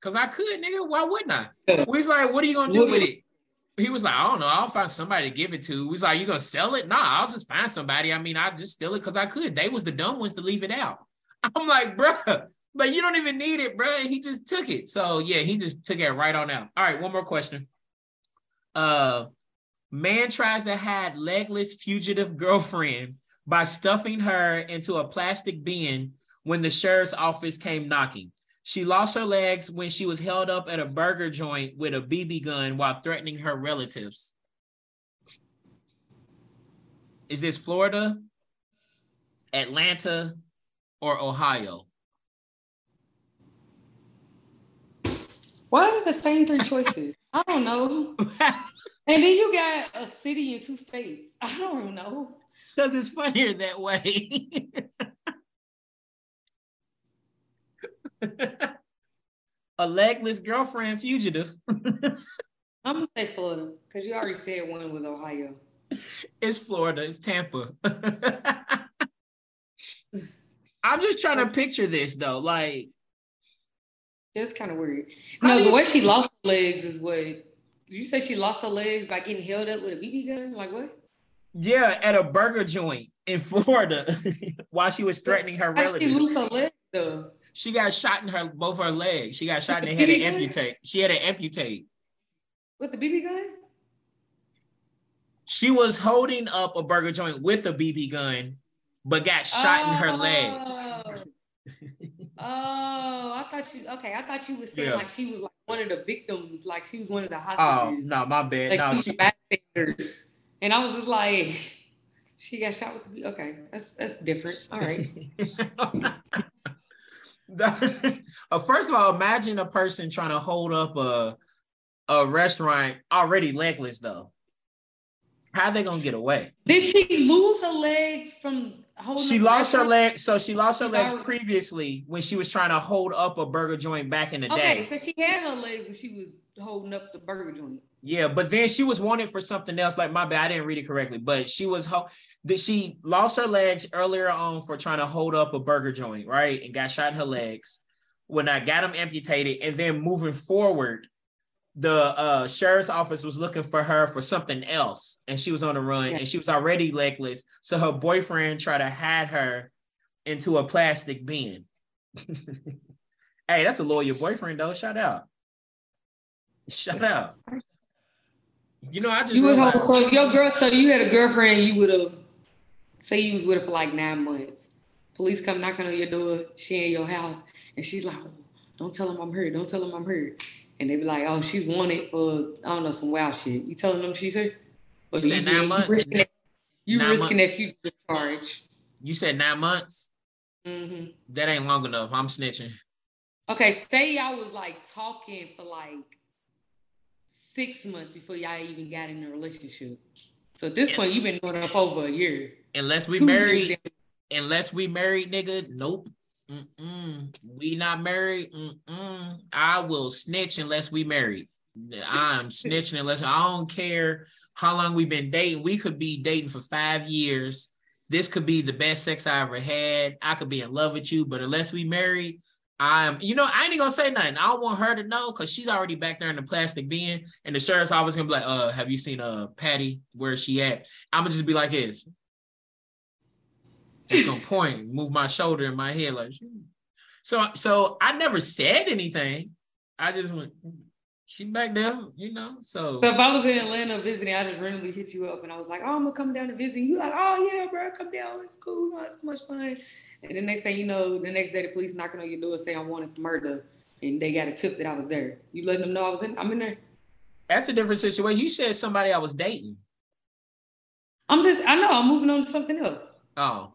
cause I could, nigga. Why wouldn't I? We was like, what are you gonna do with it? He was like, I don't know. I'll find somebody to give it to. We was like, you gonna sell it? Nah, I'll just find somebody. I mean, I just steal it because I could. They was the dumb ones to leave it out. *laughs* I'm like, bruh, But you don't even need it, bro. He just took it. So yeah, he just took it right on out. All right, one more question. Uh man tries to hide legless fugitive girlfriend by stuffing her into a plastic bin when the sheriff's office came knocking. She lost her legs when she was held up at a burger joint with a BB gun while threatening her relatives. Is this Florida, Atlanta, or Ohio? Why are the same three choices? I don't know. *laughs* and then you got a city in two states. I don't know. Because it's funnier that way. *laughs* a legless girlfriend fugitive. *laughs* I'm gonna say Florida because you already said one with Ohio. It's Florida. It's Tampa. I'm just trying to picture this though. Like, it's kind of weird. No, the way she lost legs is what. Did you say she lost her legs by getting held up with a BB gun? Like what? Yeah, at a burger joint in Florida *laughs* while she was threatening her relatives. She lose her legs though. She got shot in her both her legs. She got shot in the head and amputate. She had to amputate. With the BB gun? She was holding up a burger joint with a BB gun, but got shot oh. in her oh. legs. oh, I thought you okay. I thought you was saying yeah. like she was like one of the victims, like she was one of the hostages. Oh no, my bad. Like no, she, she... and I was just like, *laughs* she got shot with the okay. That's that's different. All right. *laughs* uh, first of all, imagine a person trying to hold up a a restaurant already legless though. How are they gonna get away? Did she lose her legs from holding? She lost her legs. So she lost her legs previously when she was trying to hold up a burger joint back in the okay, day. Okay, so she had her legs when she was holding up the burger joint. Yeah, but then she was wanted for something else. Like my bad, I didn't read it correctly. But she was ho- that she lost her legs earlier on for trying to hold up a burger joint, right? And got shot in her legs. When I got them amputated, and then moving forward, the uh, sheriff's office was looking for her for something else, and she was on the run, yeah. and she was already legless. So her boyfriend tried to hide her into a plastic bin. *laughs* hey, that's a loyal boyfriend, though. Shout out. Shout out. You know, I just you would have, so your girl, so you had a girlfriend, you would have say you was with her for like nine months. Police come knocking on your door, she in your house, and she's like, oh, "Don't tell them I'm hurt. Don't tell them I'm hurt." And they be like, "Oh, she's wanted for I don't know some wild shit." You telling them she's hurt? you said nine months. You risking, that, you nine risking that future charge. You said nine months. Mm-hmm. That ain't long enough. I'm snitching. Okay, say y'all was like talking for like six months before y'all even got in a relationship. So at this point, you've been doing it for over a year. Unless we married, unless we married, nigga, nope. Mm-mm. We not married. Mm-mm. I will snitch unless we married. I'm snitching unless I don't care how long we've been dating. We could be dating for five years. This could be the best sex I ever had. I could be in love with you, but unless we married, I'm, you know, I ain't gonna say nothing. I don't want her to know because she's already back there in the plastic bin, and the sheriff's office gonna be like, "Uh, have you seen uh Patty? Where's she at?" I'm gonna just be like, "His." Just gonna point, move my shoulder in my head like. So, so I never said anything. I just went. She back there, you know. So. So if I was in Atlanta visiting, I just randomly hit you up, and I was like, "Oh, I'm gonna come down to visit." You like, "Oh yeah, bro, come down. It's cool. it's so much fun." And then they say, you know, the next day the police knocking on your door say I'm wanted for murder, and they got a tip that I was there. You letting them know I was in? I'm in there. That's a different situation. You said somebody I was dating. I'm just. I know. I'm moving on to something else. Oh,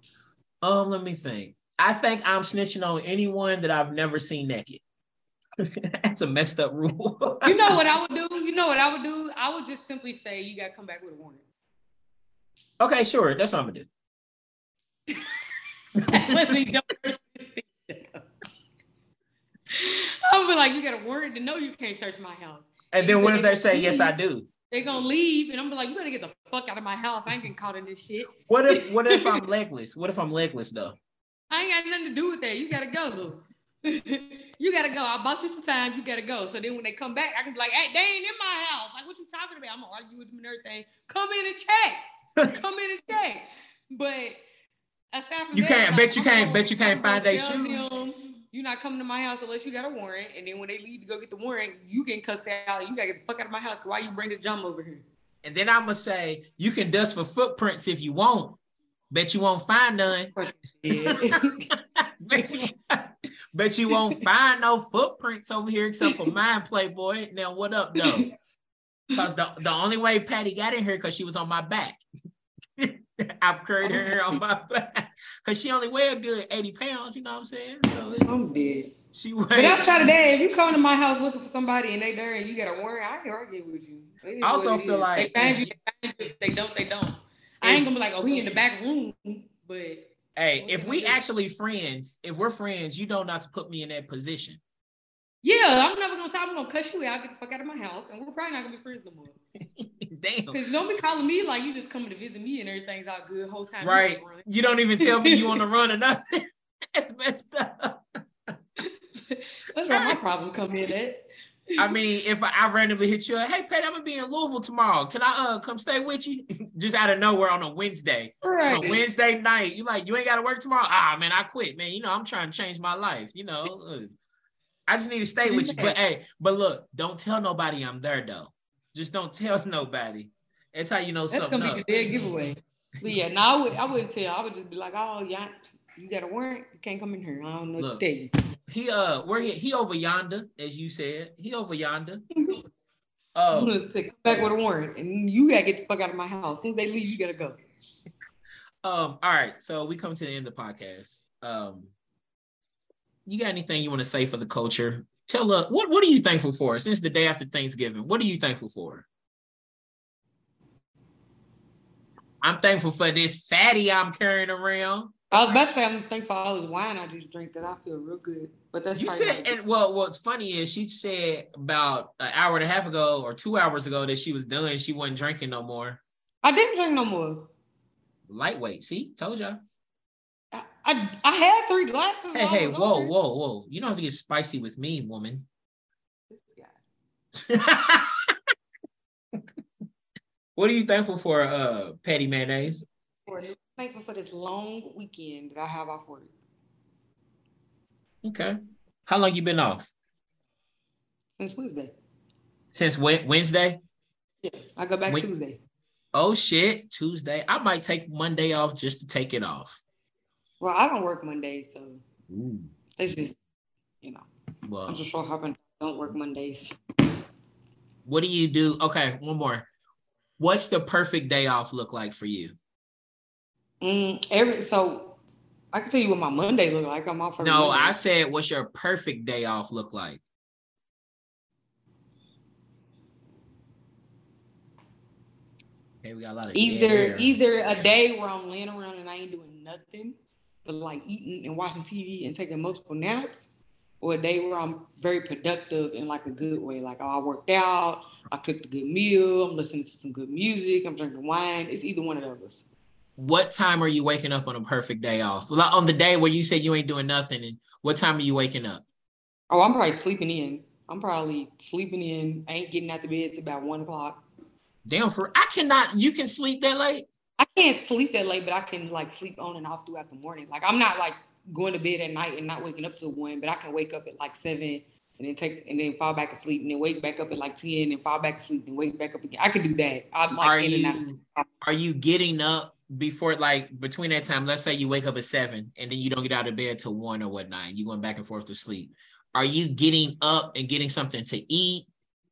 um. Let me think. I think I'm snitching on anyone that I've never seen naked. *laughs* That's a messed up rule. *laughs* you know what I would do? You know what I would do? I would just simply say you got to come back with a warrant. Okay, sure. That's what I'm gonna do. *laughs* I'll be like, you got a warrant to know you can't search my house. And, and then what if they say, yes, I do? They're gonna leave, and I'm like, you better get the fuck out of my house. I ain't getting caught in this shit. What if what if I'm *laughs* legless? What if I'm legless though? I ain't got nothing to do with that. You gotta go. *laughs* you gotta go. I bought you some time. You gotta go. So then when they come back, I can be like, hey, they ain't in my house. Like, what you talking about? I'm gonna argue with them and everything. Come in and check. *laughs* Come in and check. But you can't. bet you can't. Bet you can't find their shoes. You're not coming to my house unless you got a warrant. And then when they leave to go get the warrant, you get cussed out. You gotta get the fuck out of my house. Why you bring the jump over here? And then I'm gonna say you can dust for footprints if you want. Bet you won't find none. *laughs* bet, you, *laughs* bet you won't find no footprints over here except for mine, Playboy. Now what up though? Because the, the only way Patty got in here because she was on my back. *laughs* I carried oh, her *laughs* on my back because she only weighed a good 80 pounds, you know what I'm saying? So it's, I'm dead. she But weighed. outside of that, if you come to my house looking for somebody and they there and you got a warrant, I can argue with you. I also feel is. like they if- you, they. If they don't, they don't. I ain't gonna be like, oh, he in the back room, but Hey, if we actually friends, if we're friends, you know not not to put me in that position. yeah, I'm never gonna tell. I'm gonna cuss you out, get the fuck out of my house, and we're probably not gonna be friends no more. *laughs* Damn. Because don't be calling me like you just coming to visit me and everything's all good the whole time. Right. You don't even tell me you on the *laughs* run or nothing. *laughs* That's messed up. That's where my problem come in at. I mean, if I, I randomly hit you, up, hey Pat, I'm gonna be in Louisville tomorrow. Can I uh come stay with you? Just out of nowhere on a Wednesday. Right. On a Wednesday night, you like you ain't gotta work tomorrow. Ah man, I quit, man. You know, I'm trying to change my life. You know, I just need to stay with you. But hey, but look, don't tell nobody I'm there though. Just don't tell *laughs* nobody. That's how you know That's something gonna be up. the dead giveaway. But yeah, no, I would I wouldn't tell. I would just be like, oh yeah, you got a warrant, you can't come in here. I don't know Look. what to tell you. He uh, where he he over yonder, as you said. He over yonder. *laughs* Oh, gonna come back with a warrant, and you gotta get the fuck out of my house. As soon as they leave, you gotta go. Um, all right, so we come to the end of the podcast. Um, you got anything you want to say for the culture? Tell us what what are you thankful for since the day after Thanksgiving? What are you thankful for? I'm thankful for this fatty I'm carrying around. I was about to say I'm thankful for all this wine I just drink because I feel real good. But that's You said, and well, what's funny is she said about an hour and a half ago or two hours ago that she was done. She wasn't drinking no more. I didn't drink no more. Lightweight. See, told y'all. I, I, had three glasses. Hey, hey, whoa, whoa, whoa! You don't have to get spicy with me, woman. *laughs* What are you thankful for, uh, Patty Mayonnaise? For- Thankful for this long weekend that I have off work. Okay. How long you been off? Since Wednesday. Since Wed- Wednesday? Yeah, I go back Tuesday. Oh shit, Tuesday. I might take Monday off just to take it off. Well, I don't work Mondays, so Ooh. it's just, you know, I'm just so happen don't work Mondays. what do you do? Okay, one more. What's the perfect day off look like for you? Mm, every so I can tell you what my Monday look like. I'm off. every No, Monday. I said, what's your perfect day off look like? Okay, we got a lot of either air. either a day where I'm laying around and I ain't doing nothing, like eating and watching TV and taking multiple naps, or a day where I'm um, very productive in like a good way. Like oh, I worked out, I cooked a good meal, I'm listening to some good music, I'm drinking wine. It's either one of those. what time are you waking up on a perfect day off? Like on the day where you said you ain't doing nothing, and what time are you waking up? Oh, I'm probably sleeping in. I'm probably sleeping in. I ain't getting out the bed till about one o'clock. Damn, for I cannot. You can sleep that late. I can't sleep that late, but I can like sleep on and off throughout the morning. Like I'm not like going to bed at night and not waking up till one, but I can wake up at like seven and then take and then fall back asleep and then wake back up at like ten and fall back asleep and wake back up again. I can do that. I'm like are in and out you are you getting up before like between that time? Let's say you wake up at seven and then you don't get out of bed till one or whatnot. You going back and forth to sleep. Are you getting up and getting something to eat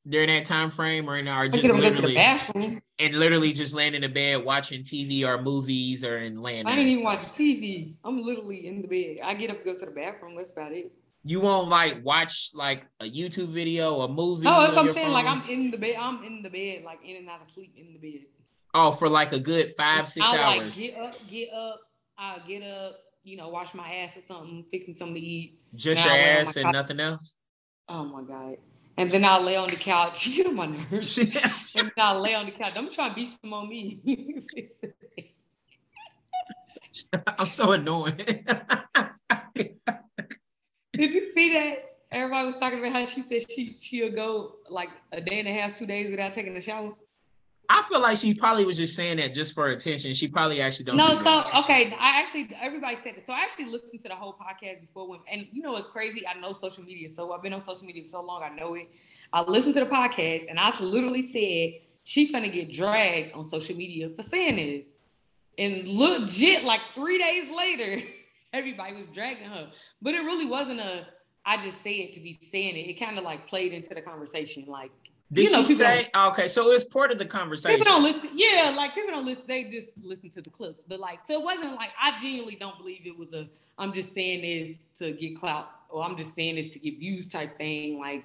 during that time frame, or are I just get up and go to the literally and literally just laying in the bed watching TV or movies or in land. I didn't even watch TV. I'm literally in the bed. I get up and go to the bathroom. That's about it. You won't like watch like a YouTube video, a movie. No, that's what I'm saying. Like? I'm in the bed. I'm in the bed, like in and out of sleep in the bed. oh for like a good five six I'll like get up, get up. I'll get up. You know, wash my ass or something, fixing something to eat. just now your ass and couch. nothing else. Oh my god. And then I'll lay on the couch. *laughs* You my nerves. and then I'll lay on the couch. I'm trying to beat some on me. *laughs* I'm so annoying. *laughs* Did you see that? Everybody was talking about how she said she she'll go like a day and a half, two days without taking a shower. I feel like she probably was just saying that just for attention. She probably actually don't. No, so okay, I actually everybody said it. So I actually listened to the whole podcast before when, and you know it's crazy. I know social media, so I've been on social media for so long. I know it. I listened to the podcast, and I literally said she finna get dragged on social media for saying this, and legit like three days later, *laughs* everybody was dragging her. But it really wasn't a. I just say it to be saying it. It kind of like played into the conversation, like did you know, she say okay? So it's part of the conversation. People don't listen. Yeah, like people don't listen. They just listen to the clips. But like, so it wasn't like I genuinely don't believe it was a. I'm just saying this to get clout, or I'm just saying this to get views type thing. Like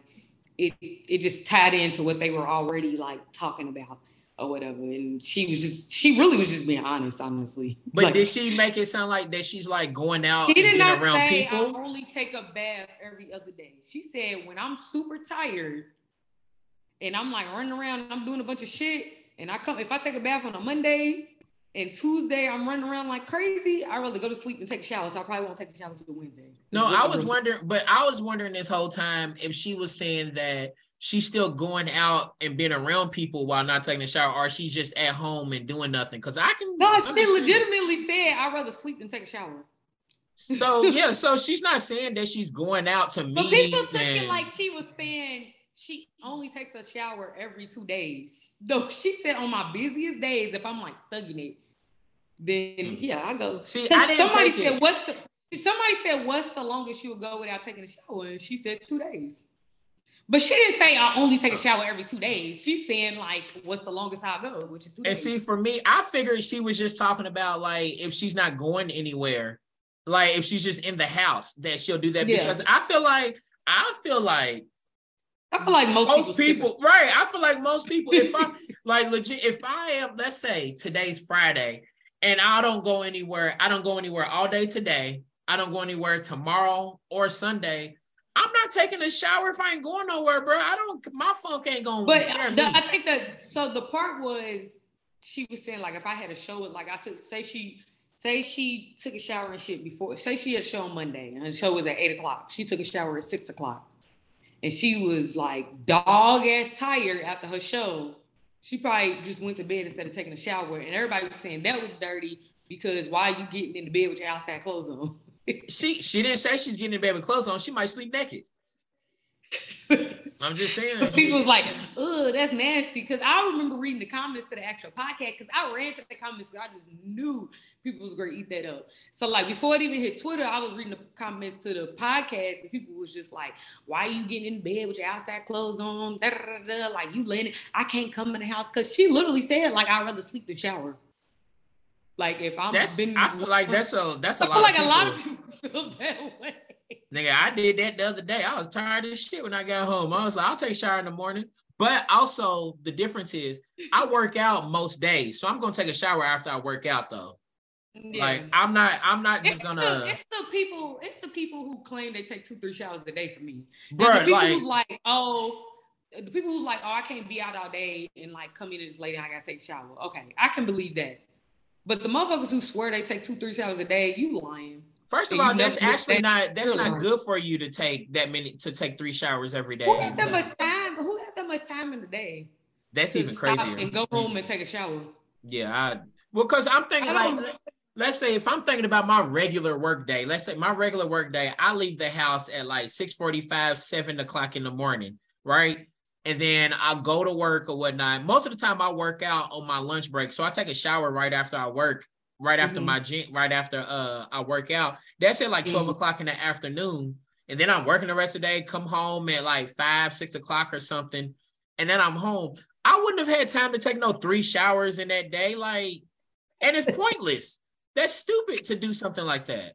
it, it just tied into what they were already like talking about or whatever. And she was just, she really was just being honest, honestly. But like, did she make it sound like that she's like going out she did not around say, people? I only take a bath every other day. She said when I'm super tired and I'm like running around and I'm doing a bunch of shit. And I come if I take a bath on a Monday and Tuesday I'm running around like crazy, I rather go to sleep and take a shower. So I probably won't take a shower until Wednesday. No, I was wondering, but I was wondering this whole time if she was saying that she's still going out and being around people while not taking a shower, or she's just at home and doing nothing. Cause I can No, she legitimately said I'd rather sleep than take a shower. So *laughs* yeah, so she's not saying that she's going out to meet. But people took and... it like she was saying she only takes a shower every two days. Though she said on my busiest days, if I'm like thugging it, then mm. yeah, I go. See, I didn't somebody take said, it. "What's the?" Somebody said, "What's the longest you'll go without taking a shower?" And she said two days. But she didn't say I only take a shower every two days. She's saying like, "What's the longest I go?" Which is two. And days. see, for me, I figured she was just talking about like if she's not going anywhere, like if she's just in the house, that she'll do that. Yeah. Because I feel like I feel like I feel like most, most people, people right? I feel like most people, if I *laughs* like legit, if I am, let's say today's Friday, and I don't go anywhere, I don't go anywhere all day today. I don't go anywhere tomorrow or Sunday. I'm not taking a shower if I ain't going nowhere, bro. I don't. My funk ain't going. But the, I think that so the part was she was saying like if I had a show, like I took say she say she took a shower and shit before. Say she had a show on Monday and the show was at eight o'clock. She took a shower at six o'clock and she was like dog ass tired after her show. She probably just went to bed instead of taking a shower, and everybody was saying that was dirty because why are you getting in the bed with your outside clothes on? *laughs* she she didn't say she's getting in bed with clothes on. She might sleep naked. I'm just saying. people was like, "Ugh, that's nasty." Because I remember reading the comments to the actual podcast. Because I ran to the comments because I just knew people was gonna eat that up. So like before it even hit Twitter, I was reading the comments to the podcast, and people was just like, "Why are you getting in bed with your outside clothes on?" Da, da, da, da. Like you laying I can't come in the house because she literally said like I'd rather sleep than shower. Like if I'm that's, been, I feel like *laughs* that's a that's a I lot. feel like a lot of people feel that way. Nigga, I did that the other day. I was tired as shit when I got home. I was like, I'll take a shower in the morning. But also the difference is I work out most days. So I'm gonna take a shower after I work out though. Yeah. Like I'm not, I'm not just it's gonna. The, it's the people, it's the people who claim they take two, three showers a day for me. Bro, the people like, who's like, oh, the people who's like, oh, I can't be out all day and like come in this late and I gotta take a shower. Okay, I can believe that. But the motherfuckers who swear they take two, three showers a day, you lying. First of all, that's actually not that's not good for you to take that many to take three showers every day. Who has that much time? Who has that much time in the day? That's even crazier. And go home and take a shower. Yeah, I well, cause I'm thinking like let's say if I'm thinking about my regular work day, let's say my regular work day, I leave the house at like 6 45, 7 o'clock in the morning, right? And then I'll go to work or whatnot. Most of the time I work out on my lunch break. So I take a shower right after I work right after mm-hmm. my gym, right after uh I work out. That's at like 12 mm-hmm. o'clock in the afternoon. And then I'm working the rest of the day, come home at like five, six o'clock or something. And then I'm home. I wouldn't have had time to take no three showers in that day. Like, and it's pointless. *laughs* That's stupid to do something like that.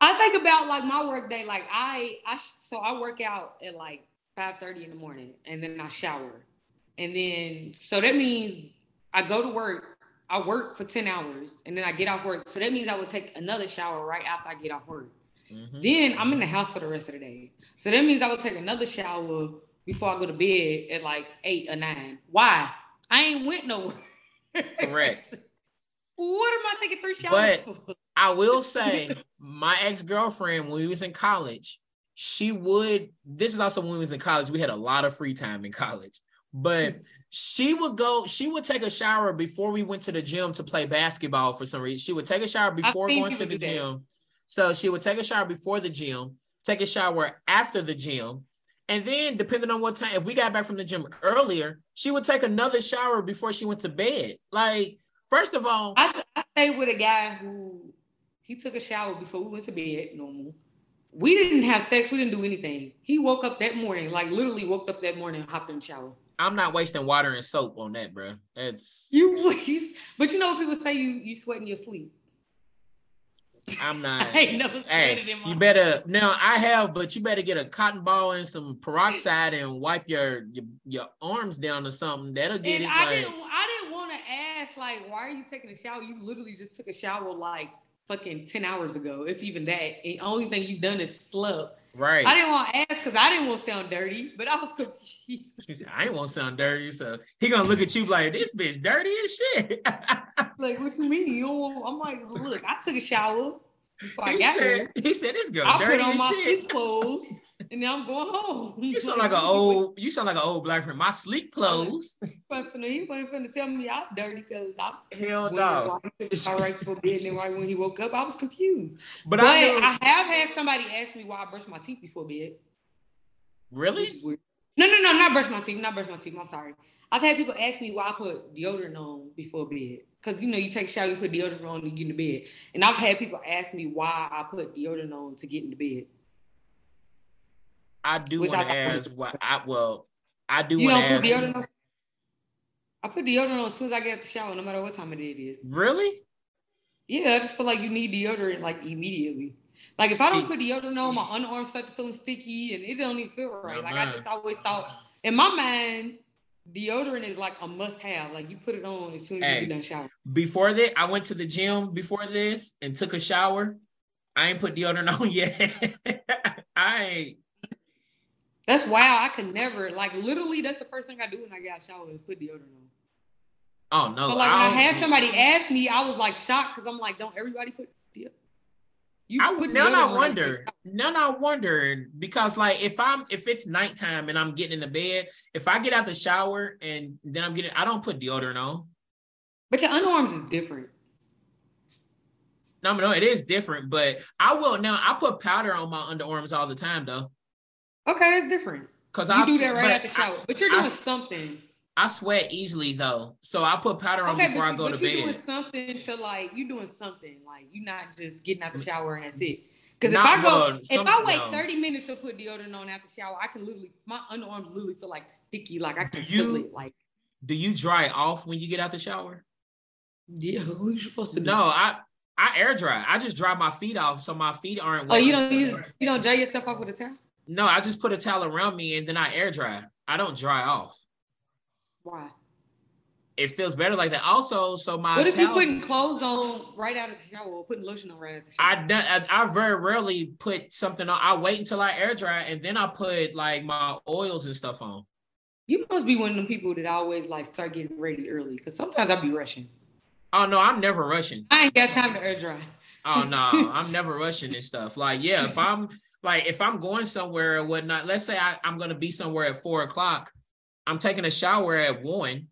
I think about like my work day. Like I, I so I work out at like 5 30 in the morning and then I shower. And then so that means I go to work I work for 10 hours and then I get off work. So that means I would take another shower right after I get off work. Mm-hmm. Then I'm in the house for the rest of the day. So that means I would take another shower before I go to bed at like eight or nine. Why? I ain't went nowhere. Correct. *laughs* what am I taking three showers but for? I will *laughs* say, my ex girlfriend, when we was in college, she would. This is also when we was in college. We had a lot of free time in college. but she would go, she would take a shower before we went to the gym to play basketball for some reason. She would take a shower before going to the gym. So she would take a shower before the gym, take a shower after the gym. And then, depending on what time, if we got back from the gym earlier, she would take another shower before she went to bed. Like, first of all, I, I stayed with a guy who he took a shower before we went to bed, normal. We didn't have sex, we didn't do anything. He woke up that morning, like literally woke up that morning, hopped in the shower. I'm not wasting water and soap on that, bro. That's you, but you know people say you you sweat in your sleep. I'm *laughs* not. I ain't never hey, you better now. I have, but you better get a cotton ball and some peroxide and wipe your your, your arms down or something. That'll get and it. I like, didn't. I didn't want to ask like, why are you taking a shower? You literally just took a shower like fucking ten hours ago, if even that. The only thing you've done is slept. Right. I didn't want to ask because I didn't want to sound dirty, but I was confused. *laughs* I didn't want to sound dirty, so he gonna look at you like this bitch dirty as shit. *laughs* like, what you mean? You don't I'm like, look, I took a shower before I he got said, here. He said this girl I dirty put on my shit. clothes *laughs* and now I'm going home. *laughs* You sound like an old, you sound like an old black friend. My sleep clothes. *laughs* Personally, he wasn't finna tell me I'm dirty because I'm hell no. All right for bed, and then right when he woke up, I was confused. But, but I, I, have had somebody ask me why I brush my teeth before bed. Really? No, no, no, not brush my teeth, not brush my teeth. I'm sorry. I've had people ask me why I put deodorant on before bed. Cause you know you take a shower, you put deodorant on to get into bed. And I've had people ask me why I put deodorant on to get into bed. I do want to ask why I well, I do want to ask. Deodorant on? I put deodorant on as soon as I get out the shower, no matter what time of day it is. Really? Yeah, I just feel like you need deodorant like immediately. Like if I don't put deodorant on, my underarms start to feeling sticky and it don't even feel right. like I just always thought in my mind, deodorant is like a must have. Like you put it on as soon as hey, you get done shower. Before that, I went to the gym before this and took a shower. I ain't put deodorant *laughs* on yet. I ain't that's wow. I could never like literally. That's the first thing I do when I get out shower is put deodorant on. Oh no! But like I when I had somebody ask me, I was like shocked because I'm like, don't everybody put deodorant? You I, put none I wonder. None I wonder because like if I'm if it's nighttime and I'm getting in the bed, if I get out the shower and then I'm getting, I don't put deodorant on. But your underarms is different. No, no, it is different. But I will now. I put powder on my underarms all the time though. Okay, that's different. Cause I do that right at the shower, but you're doing I, something. I sweat easily though, so I put powder on okay, before I go to bed. You're doing something to like you doing something like you're not just getting out the mm. shower and that's it. Because if I go, well, if I wait no. 30 minutes to put deodorant on after shower, I can literally my underarms literally feel like sticky, like I can do you, feel it. Like, do you dry off when you get out the shower? Yeah, *laughs* who you supposed to? Do? No, I I air dry. I just dry my feet off so my feet aren't. Oh, you don't you, you don't dry yourself off with a towel? No, I just put a towel around me and then I air dry. I don't dry off. Why? It feels better like that. Also, so my what if you putting clothes on right out of the shower or putting lotion on right out of the shower? I, I, I very rarely put something on. I wait until I air dry and then I put like my oils and stuff on. You must be one of them people that always like start getting ready early because sometimes I'd be rushing. Oh no, I'm never rushing. I ain't got time to air dry. Oh no, *laughs* I'm never rushing and stuff. Like, yeah, if I'm like if I'm going somewhere or whatnot, let's say I, I'm gonna be somewhere at four o'clock, I'm taking a shower at one,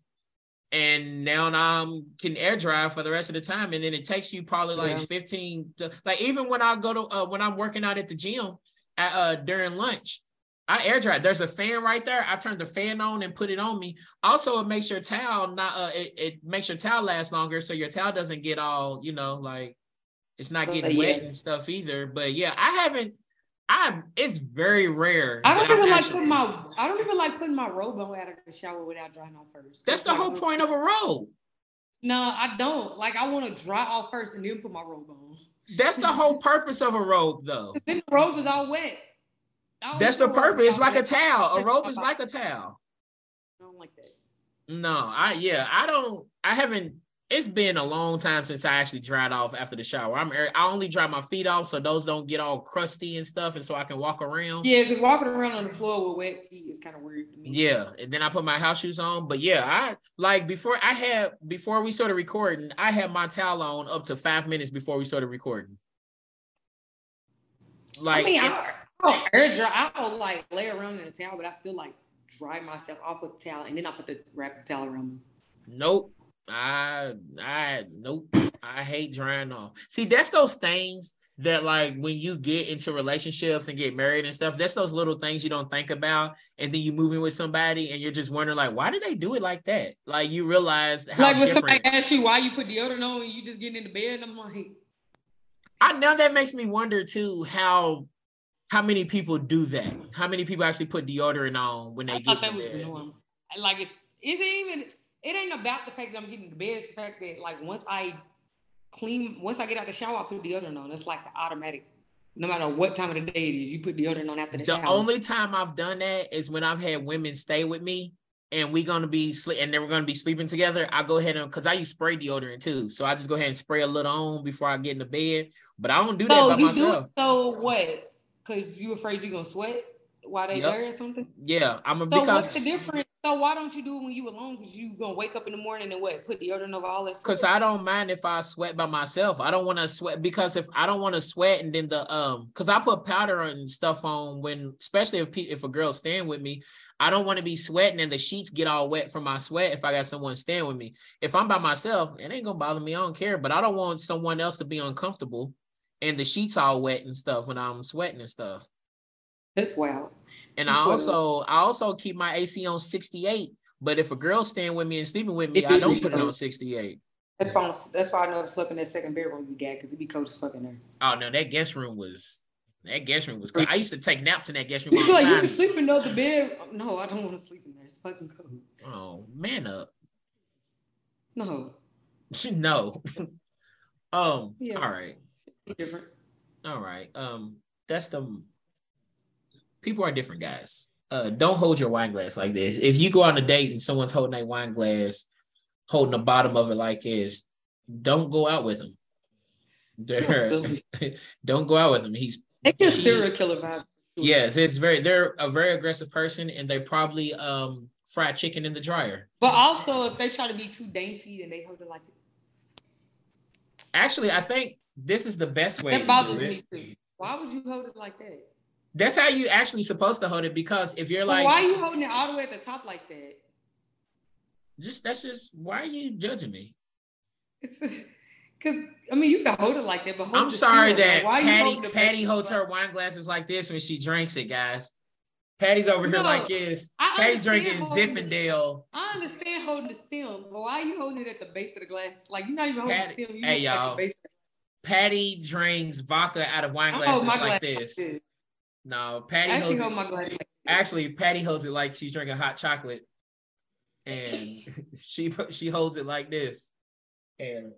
and now I'm can air dry for the rest of the time, and then it takes you probably like yeah. 15 to like even when I go to uh, when I'm working out at the gym at, uh, during lunch. I air dry. There's a fan right there. I turn the fan on and put it on me. Also, it makes your towel not. Uh, it, it makes your towel last longer, so your towel doesn't get all you know like it's not getting uh, yeah. wet and stuff either. But yeah, I haven't. I it's very rare. I don't even like putting my I don't even like putting my robe on out of the shower without drying off first. That's the whole point of a robe. No, I don't. Like I want to dry off first and then put my robe on. That's the whole purpose of a robe, though. *laughs* Then the robe is all wet. That's the purpose. It's like a towel. A robe is like a towel. I don't like that. No, I yeah, I don't. I haven't it's been a long time since I actually dried off after the shower. I'm er, I only dry my feet off so those don't get all crusty and stuff, and so I can walk around. Yeah, because walking around on the floor with wet feet is kind of weird to me. Yeah, and then I put my house shoes on. But yeah, I like before I had before we started recording, I had my towel on up to five minutes before we started recording. Like I mean, I, I'll air dry. I'll like lay around in a towel, but I still like dry myself off with the towel and then I put the wrap the towel around me. Nope. I I nope. I hate drying off. See, that's those things that like when you get into relationships and get married and stuff, that's those little things you don't think about, and then you move in with somebody and you're just wondering like, why did they do it like that? Like you realize how like when different... somebody asks you why you put deodorant on and you just getting into bed, I'm like, I know that makes me wonder too how how many people do that? How many people actually put deodorant on when they I get in bed? Like it's it's even it ain't about the fact that I'm getting to bed. It's the fact that like once I clean, once I get out of the shower, I put deodorant on. It's like the automatic. No matter what time of the day it is, you put deodorant on after the, the shower. The only time I've done that is when I've had women stay with me and we're gonna be sleep and then we're gonna be sleeping together. I go ahead and because I use spray deodorant too, so I just go ahead and spray a little on before I get into bed. But I don't do that so by myself. Do, so what? Because you afraid you're gonna sweat while they yep. there or something? Yeah, I'm a so because what's the difference? So why don't you do it when you alone? Because you gonna wake up in the morning and what? Put deodorant over all this. Because I don't mind if I sweat by myself. I don't want to sweat because if I don't want to sweat and then the um, because I put powder and stuff on when, especially if if a girl's staying with me, I don't want to be sweating and the sheets get all wet from my sweat. If I got someone staying with me, if I'm by myself, it ain't gonna bother me. I don't care. But I don't want someone else to be uncomfortable and the sheets all wet and stuff when I'm sweating and stuff. That's wild. And I also I also keep my AC on 68. But if a girl's staying with me and sleeping with me, I don't put it on 68. That's why that's why I never slept in that second bedroom you got because it be cold as fucking there. Oh no, that guest room was that guest room was cold. I used to take naps in that guest room. You like you can sleep in the bed. No, I don't want to sleep in there. It's fucking cold. Oh, man up. No. *laughs* no. *laughs* um, yeah. all right. Different. All right. Um, that's the people are different guys. Uh, don't hold your wine glass like this. If you go on a date and someone's holding a wine glass, holding the bottom of it like this, don't go out with them. *laughs* don't go out with him. He's *laughs* it's a serial killer vibe. Yes, it's very. They're a very aggressive person, and they probably um fried chicken in the dryer. But also, if they try to be too dainty, and they hold it like it. Actually, I think this is the best way. That bothers me too. Why would you hold it like that? That's how you actually supposed to hold it because if you're like, why are you holding it all the way at the top like that? Just that's just why are you judging me? It's because I mean you can hold it like that, but I'm sorry that like, Patty Patty holds her wine glasses like this when she drinks it, guys. Patty's over no, here like this. I Patty drinking Zinfandel. I understand holding the stem, but why are you holding it at the base of the glass? Like you're not even holding Patty, the stem. You hey y'all. Patty drinks vodka out of wine glasses like glass this. Like no, Patty holds it, my glass. Actually, Patty holds it like she's drinking hot chocolate, and *laughs* she she holds it like this, and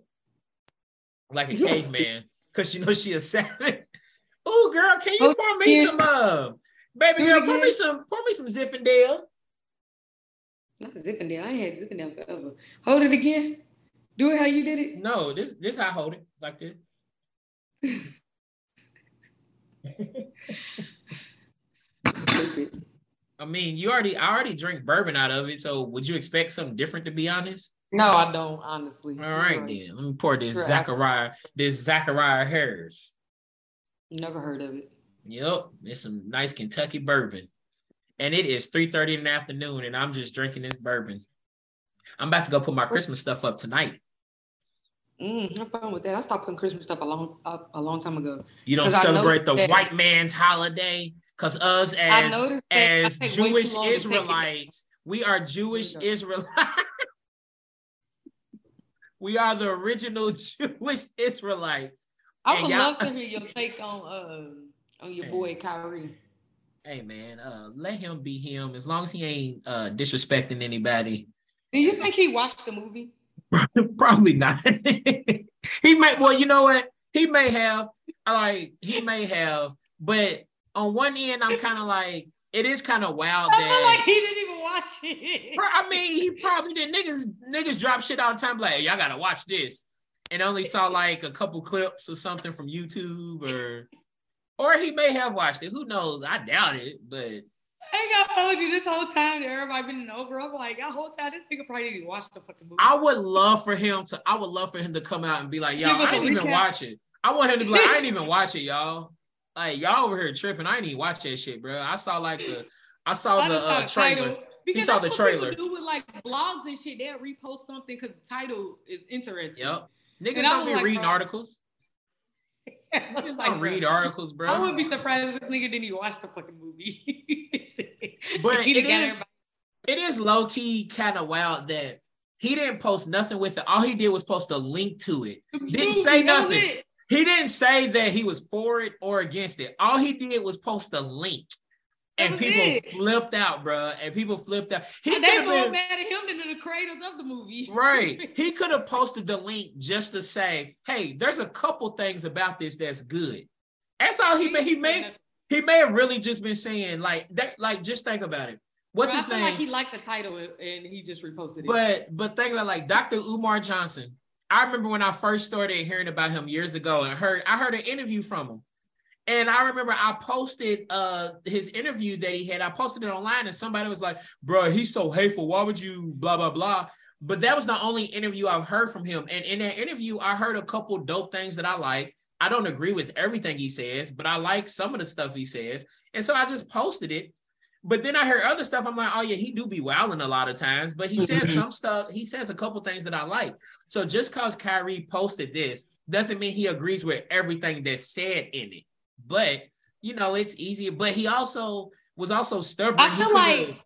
like a caveman, because she knows she a savage. *laughs* oh, girl, can you oh, pour me yeah. some uh, baby girl? Pour me some, pour me some Zinfandel. Not Zinfandel. I ain't had Zinfandel forever. Hold it again. Do it how you did it. No, this this how I hold it like this. *laughs* I mean, you already I already drink bourbon out of it, so would you expect something different to be honest? No, I don't, honestly. All right, right. then. Let me pour this right. Zachariah, this Zackariah Harris. Never heard of it. Yep. It's some nice Kentucky bourbon. And it is 3:30 in the afternoon, and I'm just drinking this bourbon. I'm about to go put my Christmas stuff up tonight. Mm, have fun with that. I stopped putting Christmas stuff a long up a long time ago. You don't celebrate the white man's holiday because us as as Jewish Israelites, we are Jewish Israelites. *laughs* we are the original *laughs* Jewish Israelites. I would love to *laughs* hear your take on uh on your boy Kyrie. Hey man, uh let him be him as long as he ain't uh disrespecting anybody. Do you think he watched the movie? Probably not. he may well, you know what? He may have like he may have, but on one end, I'm kind of like, it is kind of wild I that like he didn't even watch it. I mean, he probably did. Niggas, niggas drop shit all the time. Like, y'all gotta watch this, and only saw like a couple clips or something from YouTube, or or he may have watched it. Who knows? I doubt it, but. I got told you this whole time that everybody been over. I'm like, that whole time this nigga probably didn't watch the fucking movie. I would love for him to. I would love for him to come out and be like, y'all, I didn't even watch it. I want him to be like, I didn't *laughs* even watch it, y'all. Like y'all over here tripping. I didn't even watch that shit, bro. I saw like the I *clears throat* saw the uh, trailer. Because he saw the trailer. do with like blogs and shit. They'll repost something because the title is interesting. Yep. Niggas don't be like, reading bro, articles. *laughs* Niggas like, don't read articles, bro. I wouldn't be surprised if this nigga didn't even watch the fucking movie. *laughs* but it is, it is low key kind of wild that he didn't post nothing with it. All he did was post a link to it. Didn't say nothing. He didn't say that he was for it or against it. All he did was post a link. And people it. flipped out, bro. And people flipped out. He they more been mad at him than the creators of the movie. right. *laughs* He could have posted the link just to say, "Hey, there's a couple things about this that's good." That's all he made. He may he may have really just been saying like that. Like just think about it. What's bro, his name? Like he liked the title and he just reposted it. But but think about like Dr. Umar Johnson. I remember when I first started hearing about him years ago and heard I heard an interview from him. And I remember I posted uh his interview that he had. I posted it online, and somebody was like, "Bro, he's so hateful. Why would you blah blah blah?" But that was the only interview I've heard from him. And in that interview, I heard a couple dope things that I like. I don't agree with everything he says, but I like some of the stuff he says. And so I just posted it. But then I heard other stuff. I'm like, oh yeah, he do be wilding a lot of times, but he says mm-hmm. some stuff. He says a couple things that I like. So just cause Kyrie posted this doesn't mean he agrees with everything that's said in it but you know it's easier. But he also was also stubborn. I feel like,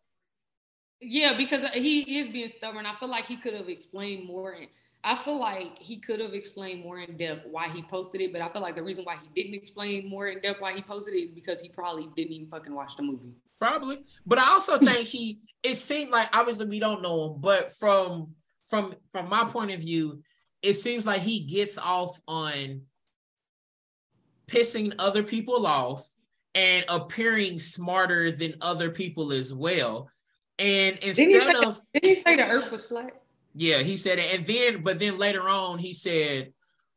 yeah, because he is being stubborn. I feel like he could have explained more. In, I feel like he could have explained more in depth why he posted it, but I feel like the reason why he didn't explain more in depth why he posted it is because he probably didn't even fucking watch the movie. Probably, but I also think he. It seemed like obviously we don't know him, but from from from my point of view, it seems like he gets off on pissing other people off and appearing smarter than other people as well. And instead did say, of did he say the earth was flat? Yeah, he said it. And then, but then later on, he said,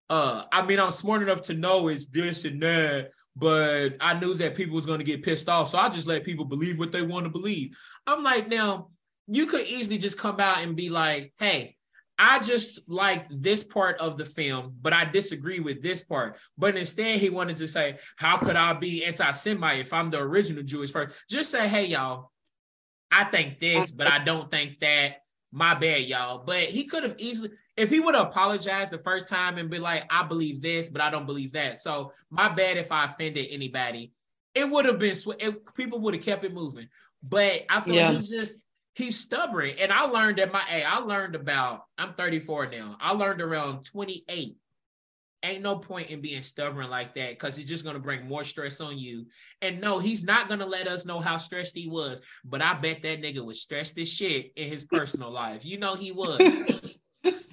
uh, I mean, I'm smart enough to know it's this and that, but I knew that people was gonna get pissed off. So I just let people believe what they want to believe. I'm like, now you could easily just come out and be like, hey, I just like this part of the film, but I disagree with this part. But instead, he wanted to say, How could I be anti Semite if I'm the original Jewish person? Just say, Hey, y'all, I think this, but I don't think that. My bad, y'all. But he could have easily, if he would have apologized the first time and be like, I believe this, but I don't believe that. So my bad if I offended anybody. It would have been, it, people would have kept it moving. But I feel yeah. like he's just, he's stubborn. And I learned at my hey, I learned about I'm 34 now. I learned around 28. Ain't no point in being stubborn like that because it's just gonna bring more stress on you. And no, he's not gonna let us know how stressed he was. But I bet that nigga was stressed as shit in his personal life. You know he was.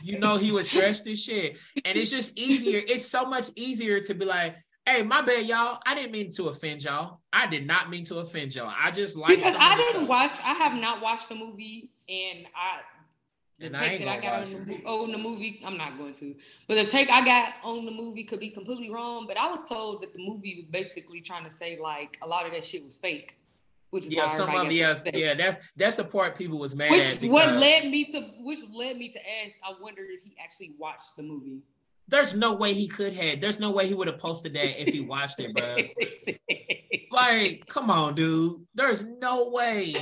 You know he was stressed as shit. And it's just easier. It's so much easier to be like, Hey, my bad, y'all. I didn't mean to offend y'all. I did not mean to offend y'all. I just like because I didn't stuff. watch. I have not watched the movie, and I the and take I that I got on the, on oh, the movie, I'm not going to. But the take I got on the movie could be completely wrong. But I was told that the movie was basically trying to say like a lot of that shit was fake. Which is yeah, some of yes, yeah, that that's the part people was mad which, at. What led me to which led me to ask, I wonder if he actually watched the movie. There's no way he could have. There's no way he would have posted that if he watched it, bro. *laughs* like, come on, dude. There's no way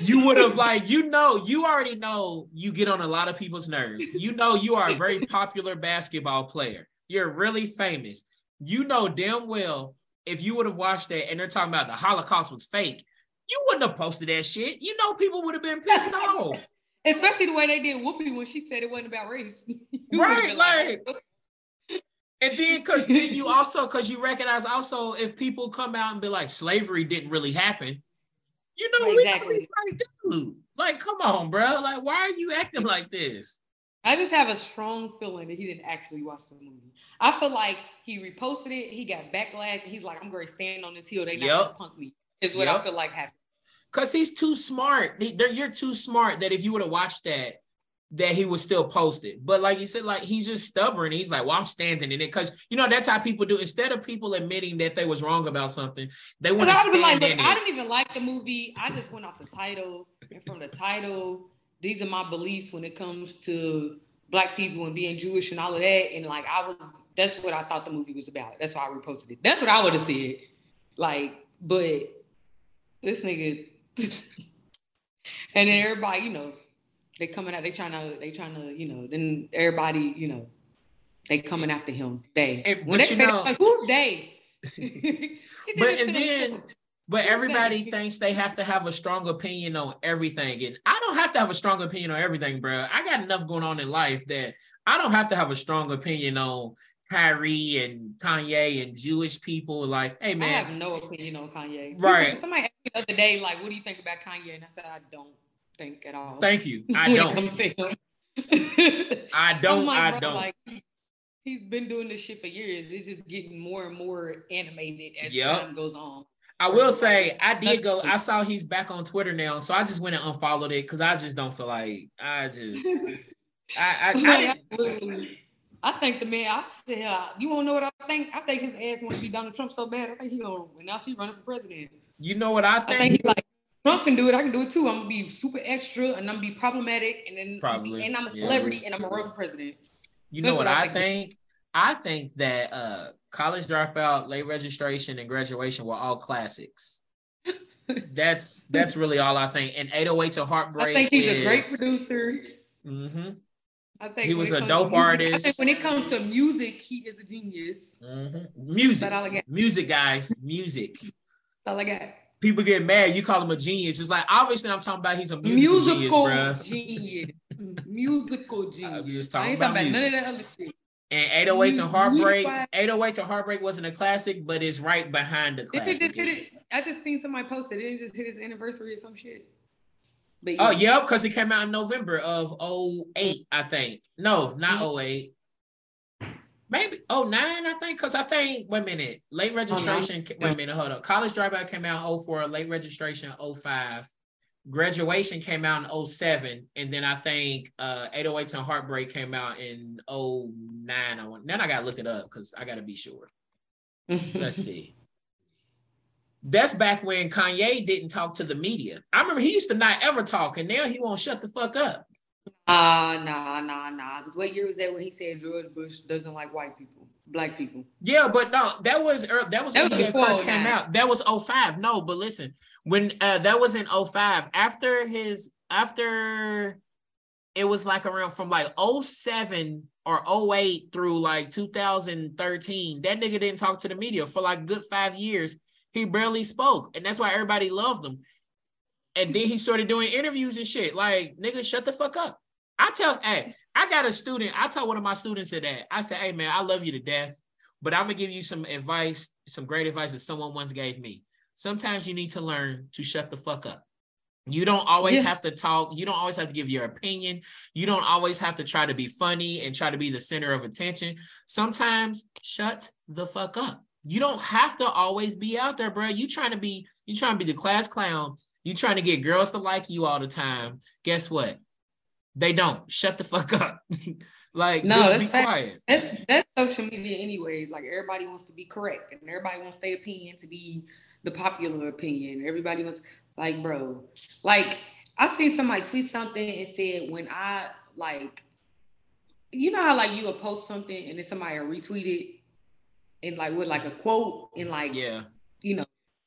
you would have like you know you already know you get on a lot of people's nerves. You know you are a very popular basketball player. You're really famous. You know damn well if you would have watched that and they're talking about the Holocaust was fake, you wouldn't have posted that shit. You know people would have been pissed *laughs* off. Especially the way they did Whoopi when she said it wasn't about race. *laughs* right, like. And then, cause then you *laughs* also, cause you recognize also if people come out and be like slavery didn't really happen, you know, exactly. like, dude, like, come on, bro. Like, why are you acting like this? I just have a strong feeling that he didn't actually watch the movie. I feel like he reposted it, he got backlash, and he's like, "I'm going to stand on this hill. They not yep. gonna punk me." Is what yep. I feel like happened. Cause he's too smart. You're too smart that if you would have watched that, that he would still post it. But like you said, like he's just stubborn. He's like, well, I'm standing in it. Cause you know, that's how people do. Instead of people admitting that they was wrong about something, they want to stand like, in it. I didn't even like the movie. I just went off the title. And from the title, these are my beliefs when it comes to black people and being Jewish and all of that. And like I was, that's what I thought the movie was about. That's why I reposted it. That's what I would have said. Like, but this nigga *laughs* and then everybody, you know, they coming out, they trying to, they trying to, you know, then everybody, you know, they coming after him. They and, when they say know, like, who's they? *laughs* but and then but everybody thinks they have to have a strong opinion on everything. And I don't have to have a strong opinion on everything, bro. I got enough going on in life that I don't have to have a strong opinion on Kyrie and Kanye and Jewish people. Like, hey man. I have no opinion on Kanye. Right. Somebody asked me the other day, like, what do you think about Kanye? And I said, I don't think at all. Thank you. *laughs* I don't. *laughs* I don't. Like, I don't. Like, he's been doing this shit for years. It's just getting more and more animated as yep. time goes on. I will say I did go. I saw he's back on Twitter now, so I just went and unfollowed it because I just don't feel like I just. I I, I, I, think the man. I said, uh, you won't know what I think. I think his ass want to be Donald Trump so bad. I think he gonna. Now he's running for president. You know what I think? I think like Trump can do it. I can do it too. I'm gonna be super extra and I'm gonna be problematic, and then Probably. and I'm a celebrity, yeah. and I'm a run for president. You That's know what, what I, think? think? I think that uh college dropout, late registration, and graduation were all classics. that's that's really all I think. And 808 to Heartbreak. I think he's is, a great producer. Mm-hmm. I think he was a dope artist. I think when it comes to music, he is a genius. Mm-hmm. Music, music, guys, music. That's all I got. People get mad. You call him a genius. It's like obviously I'm talking about he's a musical, musical genius, genius. musical genius. *laughs* I'm just talking I ain't about, talking about none of that other shit. And 808 and Heartbreak, 808 and Heartbreak wasn't a classic, but it's right behind the classic. Just hit it, I just seen somebody post it. It just hit his anniversary or some shit. But oh, yeah. Oh, yep, because it came out in November of 08, I think. No, not mm-hmm. 08. Maybe 09, I think, because I think, wait a minute, late registration, oh, no. wait a minute, hold up. College Dropout came out 04, late registration 05 graduation came out in 07 and then i think uh 808s and heartbreak came out in 09 i want then i gotta look it up because i gotta be sure. Let's *laughs* see. That's back when kanye didn't talk to the media. I remember he used to not ever talk and now he won't shut the fuck up. Uh nah nah nah. What year was that when he said george bush doesn't like white people black people? Yeah but no that was that was that when was he first came out. That was 05 no but listen when uh, that was in 05 after his after it was like around from like 07 or 08 through like 2013 that nigga didn't talk to the media for like good five years. He barely spoke and that's why everybody loved him. And then he started doing interviews and shit. Like nigga shut the fuck up. I tell hey i got a student i told one of my students that. I said hey man i love you to death but i'm gonna give you some advice some great advice that someone once gave me sometimes you need to learn to shut the fuck up. You don't always yeah. have to talk. You don't always have to give your opinion. You don't always have to try to be funny and try to be the center of attention. Sometimes shut the fuck up. You don't have to always be out there, bro. You trying to be you trying to be the class clown. You trying to get girls to like you all the time. Guess what? They don't. Shut the fuck up. *laughs* like no, just be quiet. That's that's social media anyways. Like everybody wants to be correct and everybody wants their opinion to be the popular opinion. Everybody was like, bro, like I seen somebody tweet something and said when I like, you know how like you would post something and then somebody will retweet it and like with like a quote and like yeah, you know.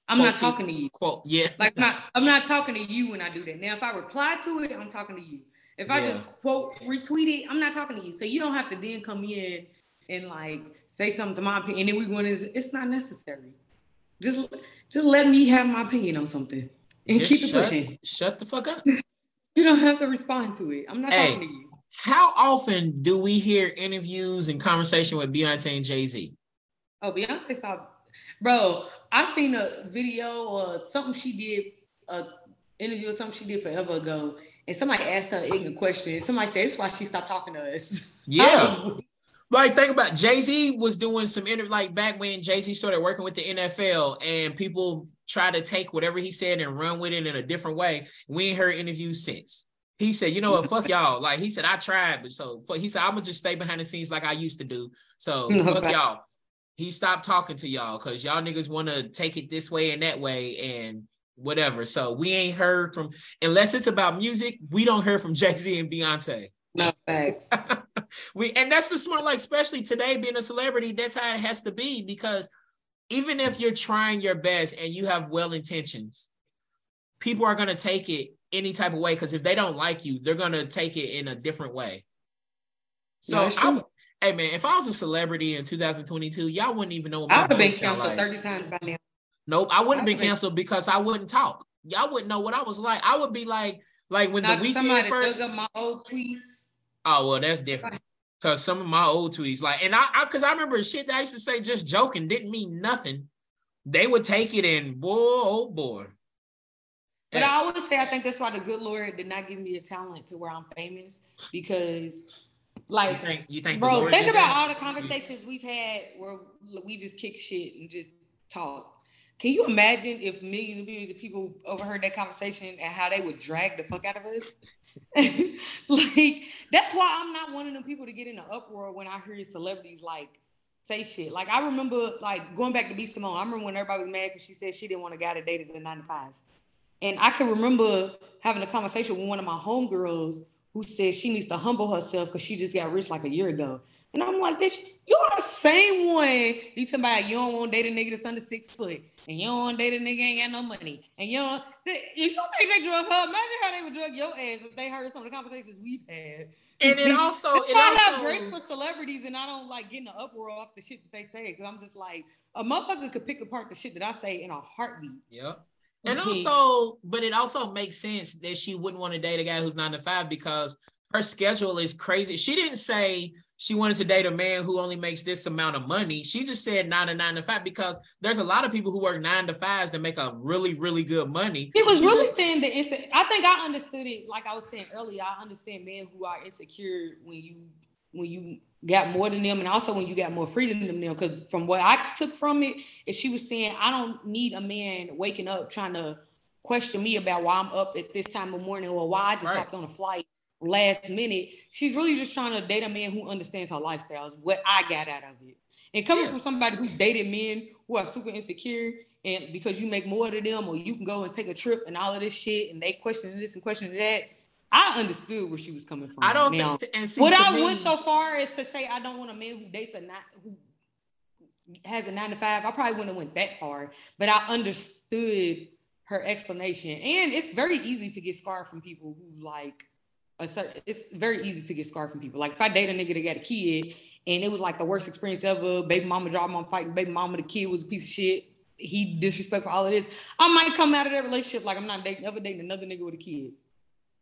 I'm quote not talking to you. Quote, yeah. Like not, I'm not talking to you when I do that. Now, if I reply to it, I'm talking to you. If I yeah. just quote retweet it, I'm not talking to you. So you don't have to then come in and like say something to my opinion. And then we go into it's not necessary. Just just let me have my opinion on something and Just keep it shut, pushing. Shut the fuck up. *laughs* you don't have to respond to it. I'm not hey, talking to you. How often do we hear interviews and conversation with Beyonce and Jay Z? Oh, Beyonce saw, bro. I seen a video or something she did, a interview or something she did forever ago, and somebody asked her ignorant question. Somebody said, "That's why she stopped talking to us." *laughs* Yeah. Like think about Jay Z was doing some inter like back when Jay Z started working with the NFL and people try to take whatever he said and run with it in a different way. We ain't heard interviews since. He said, you know what, fuck y'all. Like he said, I tried, but so he said, I'm gonna just stay behind the scenes like I used to do. So *laughs* fuck y'all. He stopped talking to y'all because y'all niggas want to take it this way and that way and whatever. So we ain't heard from unless it's about music, we don't hear from Jay Z and Beyonce. No facts. *laughs* we and that's the smart, like especially today being a celebrity, that's how it has to be because even if you're trying your best and you have well intentions, people are gonna take it any type of way because if they don't like you, they're gonna take it in a different way. So, yeah, hey man, if I was a celebrity in 2022, y'all wouldn't even know. I would have been canceled like. 30 times by now. Nope, I wouldn't have been canceled because I wouldn't talk. Y'all wouldn't know what I was like. I would be like, like when now, the weekend somebody first. Dug up my old tweets. Oh well, that's different. Cause some of my old tweets, like, and I, I, cause I remember shit that I used to say just joking, didn't mean nothing. They would take it and boy, oh boy. But I always say I think that's why the good Lord did not give me a talent to where I'm famous because like you think, you think bro, think about that? all the conversations we've had where we just kick shit and just talk. Can you imagine if millions and millions of people overheard that conversation and how they would drag the fuck out of us? *laughs* like that's why I'm not one of them people to get in an uproar when I hear celebrities like say shit. Like I remember like going back to B Simone. I remember when everybody was mad because she said she didn't want a guy that dated the nine to five. And I can remember having a conversation with one of my homegirls who said she needs to humble herself because she just got rich like a year ago. And I'm like, bitch, you're the same one. You talking about you don't want to date a nigga that's under six foot, and you don't want to date a nigga ain't got no money, and you don't. If you think they drug her, imagine how they would drug your ass if they heard some of the conversations we've had. And it *laughs* also, it I also... have grace for celebrities, and I don't like getting an uproar off the shit that they say because I'm just like a motherfucker could pick apart the shit that I say in a heartbeat. Yep. And also, but it also makes sense that she wouldn't want to date a guy who's nine to five because her schedule is crazy. She didn't say she wanted to date a man who only makes this amount of money. She just said nine to nine to five because there's a lot of people who work nine to fives that make a really, really good money. It was she really just, saying that it's, I think I understood it like I was saying earlier. I understand men who are insecure when you when you got more than them and also when you got more freedom than them. Because from what I took from it is she was saying, I don't need a man waking up trying to question me about why I'm up at this time of morning or why I just right. hopped on a flight last minute. She's really just trying to date a man who understands her lifestyle, is what I got out of it. And coming yeah. from somebody who dated men who are super insecure, and because you make more than them, or you can go and take a trip and all of this shit, and they question this and question that. I understood where she was coming from. I don't now, think. And see, what I me, went so far as to say I don't want a man who dates a not who has a nine to five. I probably wouldn't have went that far, but I understood her explanation, and it's very easy to get scarred from people who like a certain, it's very easy to get scarred from people. Like if I date a nigga that got a kid and it was like the worst experience ever, baby mama dropped mom fighting, baby mama, the kid was a piece of shit. He disrespectful, all of this. I might come out of that relationship like I'm not dating, never dating another nigga with a kid.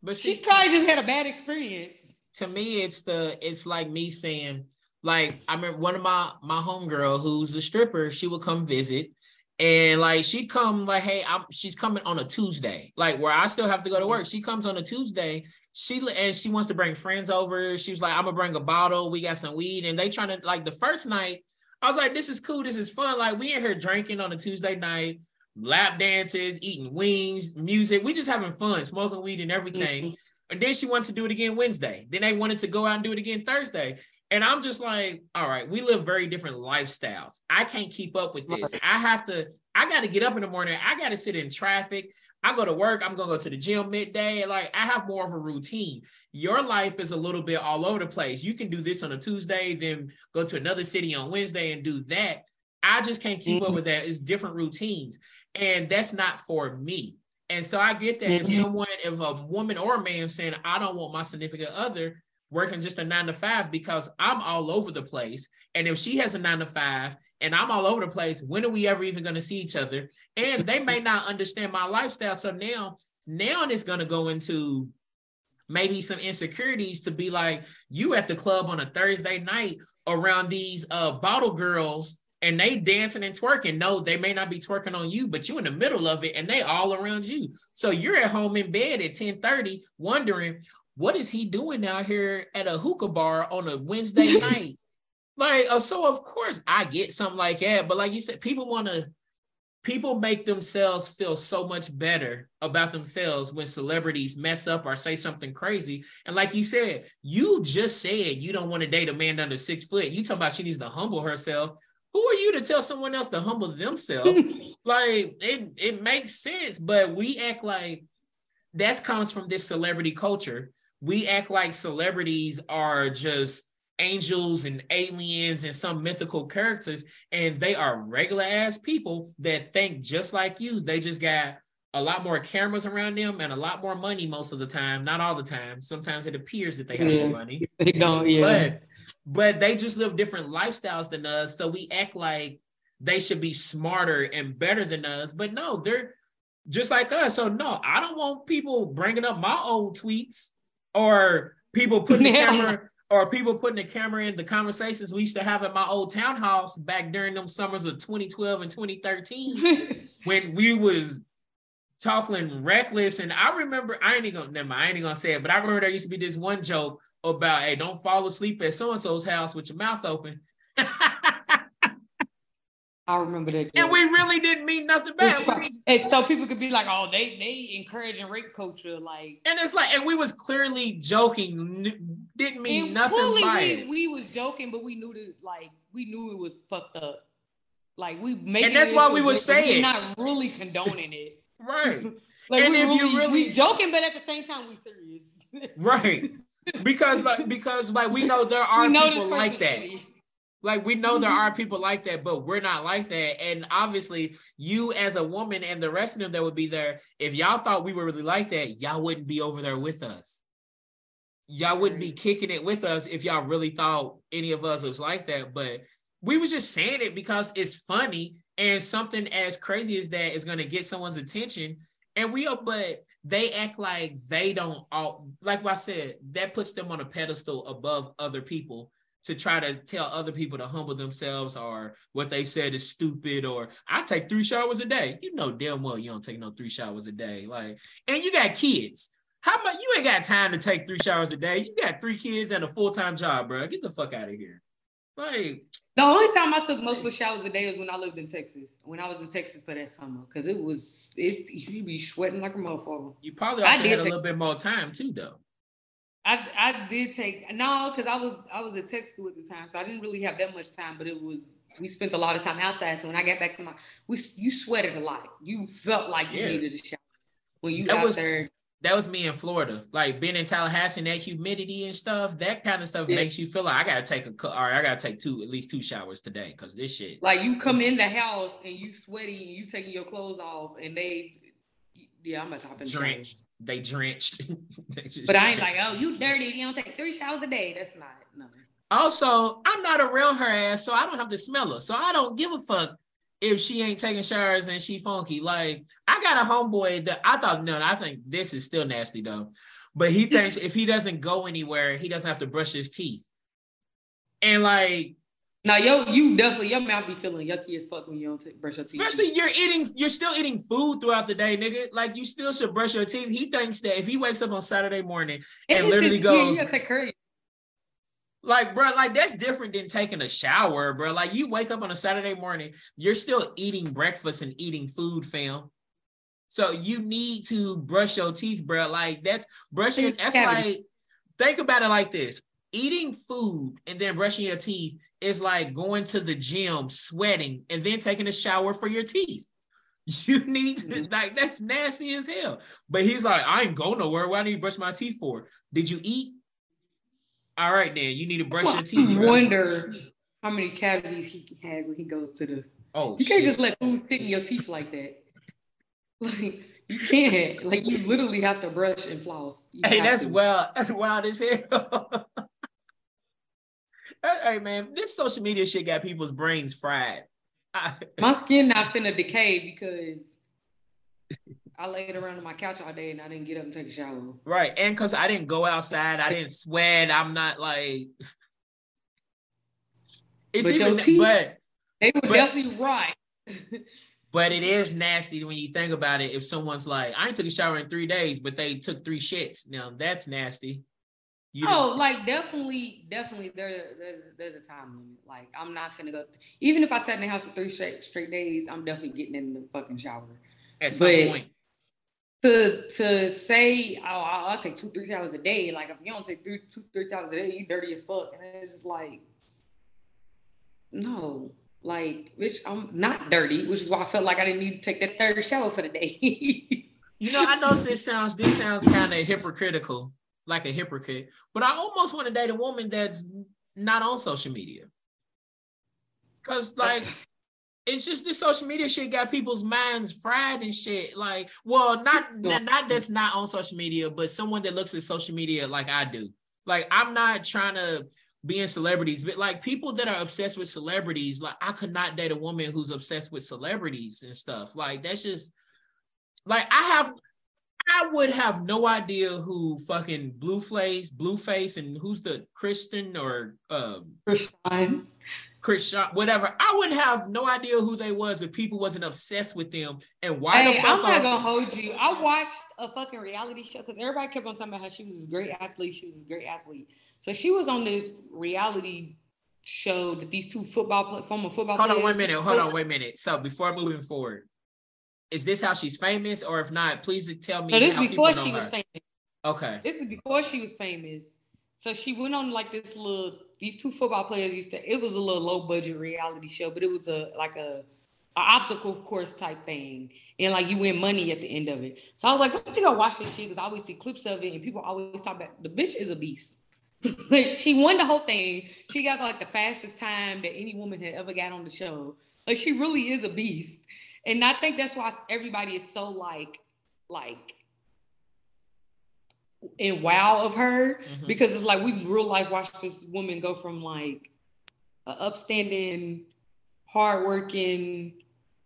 But she, she probably just had a bad experience. To me, it's the it's like me saying, like I remember one of my my homegirl who's a stripper, she would come visit and like she'd come like, hey, I'm she's coming on a Tuesday, like where I still have to go to work. Mm-hmm. She comes on a Tuesday. She and she wants to bring friends over. She was like, I'm gonna bring a bottle. We got some weed, and they trying to like the first night. I was like, this is cool. This is fun. Like we in here drinking on a Tuesday night, lap dances, eating wings, music. We just having fun, smoking weed and everything. Mm-hmm. And then she wanted to do it again Wednesday. Then they wanted to go out and do it again Thursday. And I'm just like, all right, we live very different lifestyles. I can't keep up with this. I have to, I got to get up in the morning. I got to sit in traffic. I go to work. I'm going to go to the gym midday. Like I have more of a routine. Your life is a little bit all over the place. You can do this on a Tuesday, then go to another city on Wednesday and do that. I just can't keep mm-hmm. up with that. It's different routines. And that's not for me. And so I get that mm-hmm. if someone, if a woman or a man saying, I don't want my significant other working just a nine to five because I'm all over the place. And if she has a nine to five and I'm all over the place, when are we ever even going to see each other? And they may not understand my lifestyle. So now, now it's going to go into maybe some insecurities to be like, you at the club on a Thursday night around these uh, bottle girls and they dancing and twerking. No, they may not be twerking on you, but you in the middle of it and they all around you. So you're at home in bed at 10 30 wondering, what is he doing out here at a hookah bar on a Wednesday *laughs* night? Like, uh, so of course I get something like that. But like you said, people want to, people make themselves feel so much better about themselves when celebrities mess up or say something crazy. And like you said, you just said you don't want to date a man under six foot. You talking about she needs to humble herself. Who are you to tell someone else to humble themselves? *laughs* like it, it makes sense, but we act like that comes from this celebrity culture we act like celebrities are just angels and aliens and some mythical characters, and they are regular ass people that think just like you. They just got a lot more cameras around them and a lot more money most of the time. Not all the time. Sometimes it appears that they have yeah. money. *laughs* They don't, yeah. But but they just live different lifestyles than us. So we act like they should be smarter and better than us. But no, they're just like us. So no, I don't want people bringing up my old tweets or people putting the *laughs* camera or people putting the camera in the conversations we used to have at my old townhouse back during them summers of 2012 and 2013 *laughs* when we was talking reckless. And I remember, I ain't gonna never mind, I ain't gonna say it, but I remember there used to be this one joke about, hey, don't fall asleep at so-and-so's house with your mouth open. *laughs* I remember that. And we really didn't mean nothing bad. and so people could be like, "Oh, they they encouraging rape culture," like. And it's like, and we was clearly joking, didn't mean nothing by we. We was joking, but we knew that, like, we knew it was fucked up. Like we made. And that's why we were saying, not really condoning it. *laughs* right. *laughs* like and if really, you really we joking, but at the same time we serious. right. *laughs* Because like because like we know there are people like that. Shitty. Like we know there mm-hmm. are people like that, but we're not like that. And obviously, you as a woman and the rest of them that would be there, if y'all thought we were really like that, y'all wouldn't be over there with us. Y'all wouldn't be kicking it with us if y'all really thought any of us was like that. But we was just saying it because it's funny and something as crazy as that is gonna get someone's attention. And we are, but they act like they don't all like I said, that puts them on a pedestal above other people to try to tell other people to humble themselves or what they said is stupid or I take three showers a day. You know damn well you don't take no three showers a day. Like, and you got kids. How about you ain't got time to take three showers a day? You got three kids and a full-time job, bro. Get the fuck out of here. Like the only time I took multiple showers a day was when I lived in Texas. When I was in Texas for that summer, because it was it you be sweating like a motherfucker. You probably also I did had a little bit more time too, though. I I did take no because I was I was at tech school at the time, so I didn't really have that much time. But it was we spent a lot of time outside. So when I got back to my, we you sweated a lot. You felt like you needed a shower when you that got was, there. That was me in Florida, like being in Tallahassee and that humidity and stuff. That kind of stuff yeah. makes you feel like I gotta take a or I gotta take two at least two showers today because this shit. Like you come in the house and you sweaty and you taking your clothes off and they, yeah, I'm about to hop in drenched they drenched. *laughs* they but I ain't like, oh, you dirty. You don't take three showers a day. That's not no. Also, I'm not around her ass, so I don't have to smell her. So I don't give a fuck if she ain't taking showers and she funky. Like I got a homeboy that I thought no, I think this is still nasty though. But he thinks *laughs* if he doesn't go anywhere, he doesn't have to brush his teeth. And like now, yo, you definitely your mouth be feeling yucky as fuck when you don't take, brush your teeth. Especially you're eating, you're still eating food throughout the day, nigga. Like you still should brush your teeth. He thinks that if he wakes up on Saturday morning and literally goes, yeah, like, bro, like that's different than taking a shower, bro. Like you wake up on a Saturday morning, you're still eating breakfast and eating food, fam. So you need to brush your teeth, bro. Like that's brushing. That's like think about it like this: eating food and then brushing your teeth is like going to the gym, sweating, and then taking a shower for your teeth. *laughs* You need to, mm-hmm. like that's nasty as hell. But he's like, I ain't going nowhere. Why do you brush my teeth for? Did you eat? All right, then you need to brush your teeth. I wonder how many cavities he has when he goes to the. Oh, you can't just let food sit in your teeth like that. *laughs* Like you can't. Like you literally have to brush and floss. You hey, that's to. wild. That's wild as hell. *laughs* hey man, this social media shit got people's brains fried. *laughs* my skin not finna decay because I laid around on my couch all day and I didn't get up and take a shower. Right, and because I didn't go outside, I didn't sweat. I'm not like. *laughs* It's but even, teeth, but they were but, definitely right. *laughs* but it is nasty when you think about it. If someone's like, I ain't took a shower in three days, but they took three shits. Now that's nasty. You oh, like definitely, definitely. There, there's, there's a time limit. Like I'm not gonna go. Even if I sat in the house for three straight straight days, I'm definitely getting in the fucking shower. At some but point. To to say, oh, I'll, I'll, take two three showers a day. Like if you don't take three two three showers a day, you dirty as fuck. And it's just like, no, like bitch, I'm not dirty, which is why I felt like I didn't need to take that third shower for the day. *laughs* you know, I know this sounds this sounds kind of hypocritical like a hypocrite, but I almost want to date a woman that's not on social media. Cause like it's just this social media shit got people's minds fried and shit. Like, well, not *laughs* not that's not on social media, but someone that looks at social media like I do. Like, I'm not trying to be in celebrities, but like people that are obsessed with celebrities, like I could not date a woman who's obsessed with celebrities and stuff. Like, that's just like I have I would have no idea who fucking Blueface, Blueface, and who's the Chrisean or um Chrisean. Chris whatever. I would have no idea who they was if people wasn't obsessed with them. And why hey, the fuck I'm not gonna hold you. I watched a fucking reality show because everybody kept on talking about how she was a great athlete. She was a great athlete. So she was on this reality show that these two football former football. Hold on, one minute. Hold on, wait a minute. So before moving forward, is this how she's famous, or if not, please tell me. So this before she was her. famous. Okay. This is before she was famous. So she went on like this little. These two football players used to. It was a little low budget reality show, but it was a like a, a obstacle course type thing, and like you win money at the end of it. So I was like, I think I watch this shit because I always see clips of it, and people always talk about the bitch is a beast. *laughs* like she won the whole thing. She got like the fastest time that any woman had ever got on the show. Like she really is a beast. And I think that's why everybody is so like, like in wow of her mm-hmm. because it's like we real life watched this woman go from like an upstanding, hardworking,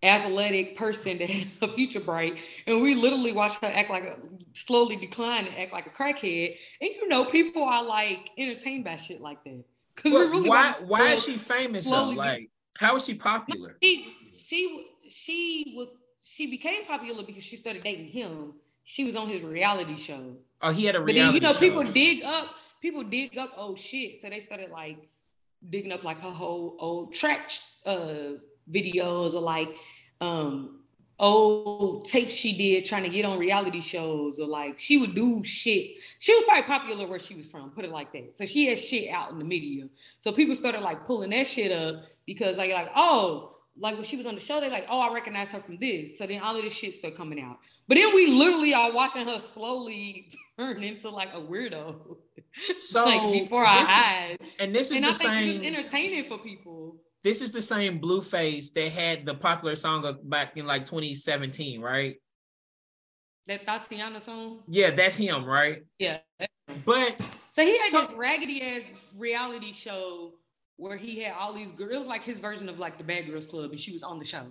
athletic person to *laughs* a future bright, and we literally watch her act like a slowly decline and act like a crackhead. And you know, people are like entertained by shit like that. Because well, really why why is she famous though? Like, how is she popular? She she she was she became popular because she started dating him. She was on his reality show. Oh, he had a reality. But then, you know, show. people dig up people dig up old shit, so they started like digging up like her whole old track uh, videos or like um old tapes she did trying to get on reality shows or like she would do shit. She was probably popular where she was from, put it like that. So she had shit out in the media. So people started like pulling that shit up because like like, oh, like when she was on the show, they're like, oh, I recognize her from this. So then all of this shit started coming out. But then we literally are watching her slowly *laughs* turn into like a weirdo. *laughs* So like before our eyes. And this is and the I same think entertaining for people. This is the same Blueface that had the popular song back in like 2017, right? That Thotiana song? Yeah, that's him, right? Yeah. But so he had so, this raggedy ass reality show where he had all these girls. It was like his version of like the Bad Girls Club, and she was on the show.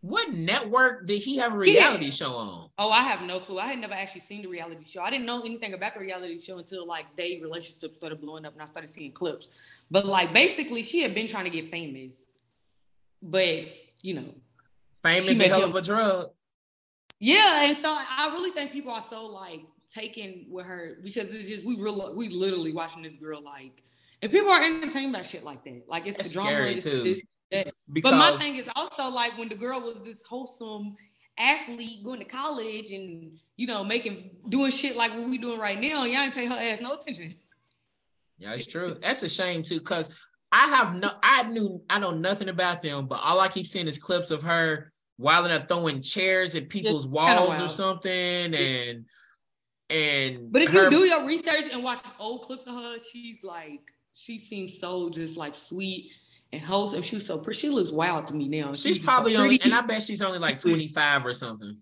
What network did he have a reality show on? Oh, I have no clue. I had never actually seen the reality show. I didn't know anything about the reality show until like they relationship started blowing up and I started seeing clips. But like basically, she had been trying to get famous, but you know, famous a hell of a drug. Yeah, and so I really think people are so like taken with her because it's just we real we literally watching this girl like and people are entertained by shit like that. Like it's That's the drama. Scary it's, too. It's, because... But my thing is also like when the girl was this wholesome athlete going to college and you know making doing shit like what we doing right now, y'all ain't pay her ass no attention. Yeah, it's true. That's a shame too, because I have no I knew I know nothing about them, but all I keep seeing is clips of her while they're throwing chairs at people's walls or something and and but if her... you do your research and watch old clips of her, she's like she seems so just like sweet and wholesome. She was so pretty. She looks wild to me now. She's, she's probably only, and I bet she's only like *laughs* 25 or something.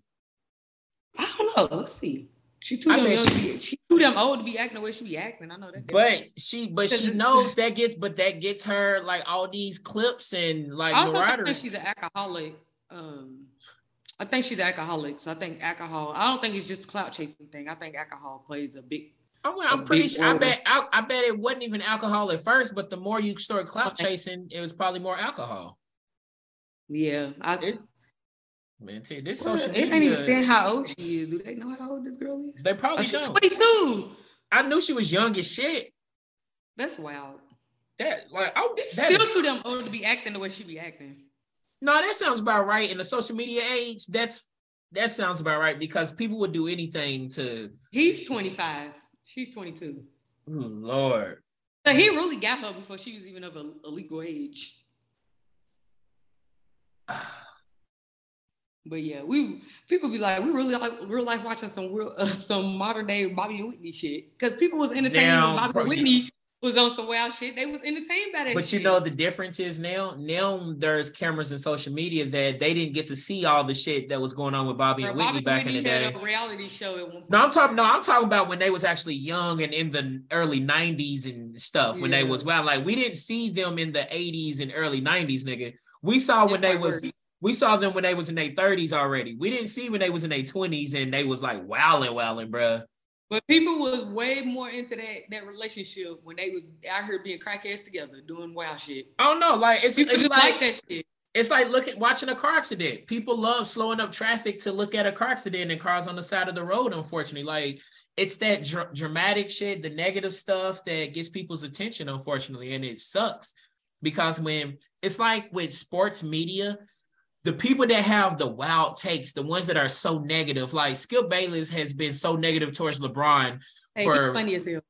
I don't know. Let's see. She too damn young she, to be, she too damn old to be acting the way she be acting. I know that. But she, but she *laughs* knows that gets, but that gets her like all these clips and like I also think she's an alcoholic. Um, I think she's an alcoholic. So I think alcohol. I don't think it's just a clout chasing thing. I think alcohol plays a big I'm, I'm pretty sure. I bet. I, I, bet it wasn't even alcohol at first, but the more you start clout chasing, it was probably more alcohol. Yeah, I. It's, man, tell you, this well, social media. They ain't even saying how old she is. Do they know how old this girl is? They probably oh, don't. Twenty two. I knew she was young as shit. That's wild. That like oh, that still is, too damn old to be acting the way she be acting. No, that sounds about right. In the social media age, that's that sounds about right because people would do anything to. He's twenty five. She's 22. Oh, Lord. So he really got her before she was even of a, a legal age. *sighs* but yeah, we people be like, we really like real life watching some real uh, *laughs* some modern day Bobby and Whitney shit because people was entertaining Bobby and Whitney was on some wild shit. They was entertained by that. But shit. you know the difference is now now there's cameras and social media that they didn't get to see all the shit that was going on with Bobby and Whitney Bobby back Whitney in the day. reality show at one point. No, I'm talking. No, I'm talking about when they was actually young and in the early '90s and stuff. When they was wild, like we didn't see them in the '80s and early '90s, nigga. We saw That's when they was. Word. We saw them when they was in their 30s already. We didn't see when they was in their 20s and they was like wowing, wowing, bruh. But people was way more into that that relationship when they was out here being crackheads together, doing wild shit. I don't know, like it's, it's like, like that shit. It's like looking watching a car accident. People love slowing up traffic to look at a car accident and cars on the side of the road. Unfortunately, like it's that dr- dramatic shit, the negative stuff that gets people's attention. Unfortunately, and it sucks because when it's like with sports media, the people that have the wild takes, the ones that are so negative, like Skip Bayless has been so negative towards LeBron hey, for funny as hell.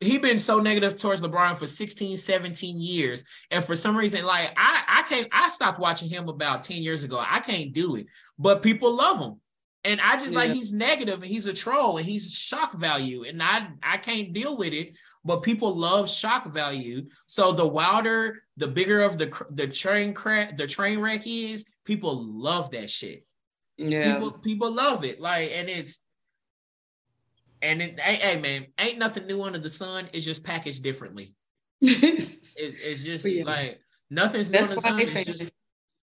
He's been so negative towards LeBron for 16, 17 years. And for some reason, like I I can't I stopped watching him about 10 years ago. I can't do it. But people love him. And I just yeah. like he's negative and he's a troll and he's shock value. And I I can't deal with it. But people love shock value. So the wilder, the bigger of the the train crack, the train wreck is, people love that shit. Yeah. People people love it. Like, and it's and it, hey, hey man, ain't nothing new under the sun. It's just packaged differently. *laughs* it's, it's just yeah. like nothing's new under the sun. It's just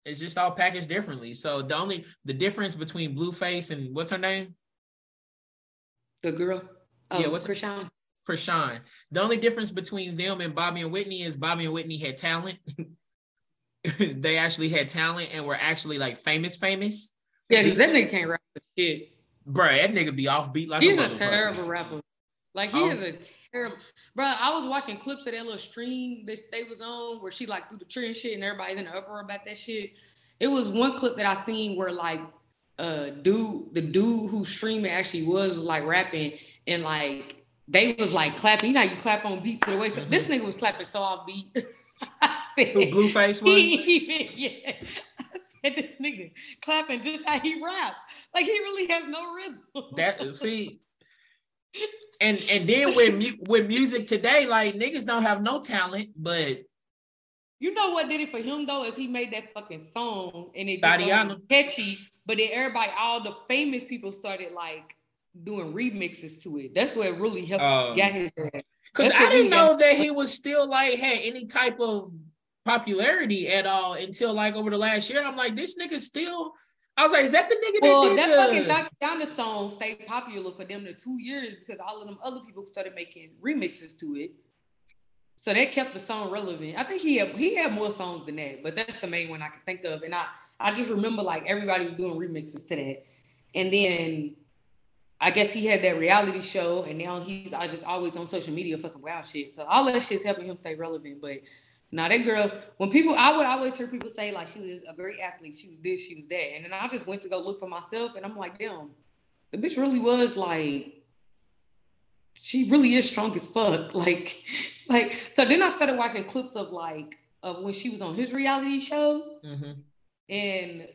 it's just all packaged differently. So the only the difference between Blueface and what's her name? The girl. Oh, yeah, what's Chrisean? Chrisean. The only difference between them and Bobby and Whitney is Bobby and Whitney had talent. *laughs* *laughs* they actually had talent and were actually like famous, famous. Yeah, because that nigga can't rap shit. Bro, that nigga be offbeat like he's a, a terrible rapper. Like he um, is a terrible. Bro, I was watching clips of that little stream that they was on where she like threw the tree and shit, and everybody's in the uproar about that shit. It was one clip that I seen where like uh dude, the dude who streaming actually was like rapping and like they was like clapping. You know, you clap on beat to the way. So mm-hmm. this nigga was clapping so off beat. *laughs* Who Blueface was? *laughs* yeah. I said this nigga clapping just how he rap. Like he really has no rhythm. That see. *laughs* And and then with with music today, like niggas don't have no talent, but you know what did it for him though is he made that fucking song and it was catchy, but then everybody, all the famous people started like doing remixes to it. That's what really helped um, get his Because I didn't know that he was still like had any type of popularity at all until like over the last year. I'm like, this nigga still. I was like, is that the nigga well, that, that fucking Thotiana song stayed popular for them to two years because all of them other people started making remixes to it. So that kept the song relevant. I think he had he had more songs than that, but that's the main one I can think of. And I I just remember like everybody was doing remixes to that. And then I guess he had that reality show, and now he's I just always on social media for some wild shit. So all that shit's helping him stay relevant. But now that girl, when people, I would always hear people say like she was a great athlete, she was this, she was that, and then I just went to go look for myself, and I'm like, damn, the bitch really was like, she really is strong as fuck. *laughs* Like, like so. Then I started watching clips of like of when she was on his reality show, mm-hmm. and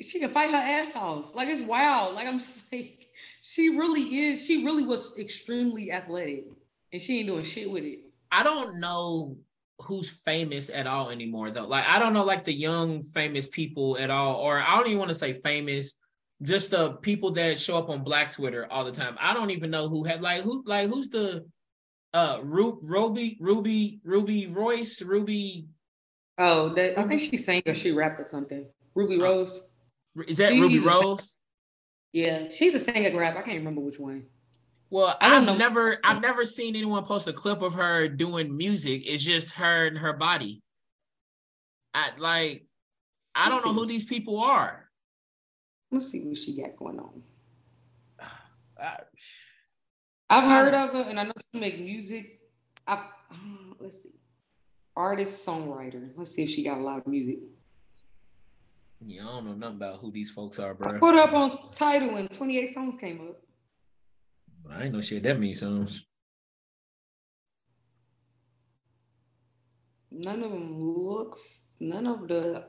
she can fight her ass off. Like it's wild. Like I'm *laughs* just like, she really is. She really was extremely athletic, and she ain't doing shit with it. I don't know who's famous at all anymore though. Like I don't know like the young famous people at all, or I don't even want to say famous, just the people that show up on Black Twitter all the time. I don't even know who had like who like who's the uh Ru- Ruby Ruby Ruby Royce Ruby. Oh, that, I think she sang or she rapped or something. Ruby uh, Rose. Is that she, Rubi Rose? Yeah, she's a singer rap. I can't remember which one. Well, I I've know. never I've never seen anyone post a clip of her doing music. It's just her and her body. I like I don't know who these people are. Let's see what she got going on. *sighs* I, have heard of her and I know she make music. I've, *sighs* let's see. Artist, songwriter. Let's see if she got a lot of music. Yeah, I don't know nothing about who these folks are, bro. I put up on Tidal and 28 songs came up. I ain't no shit that many songs. None of them look. None of the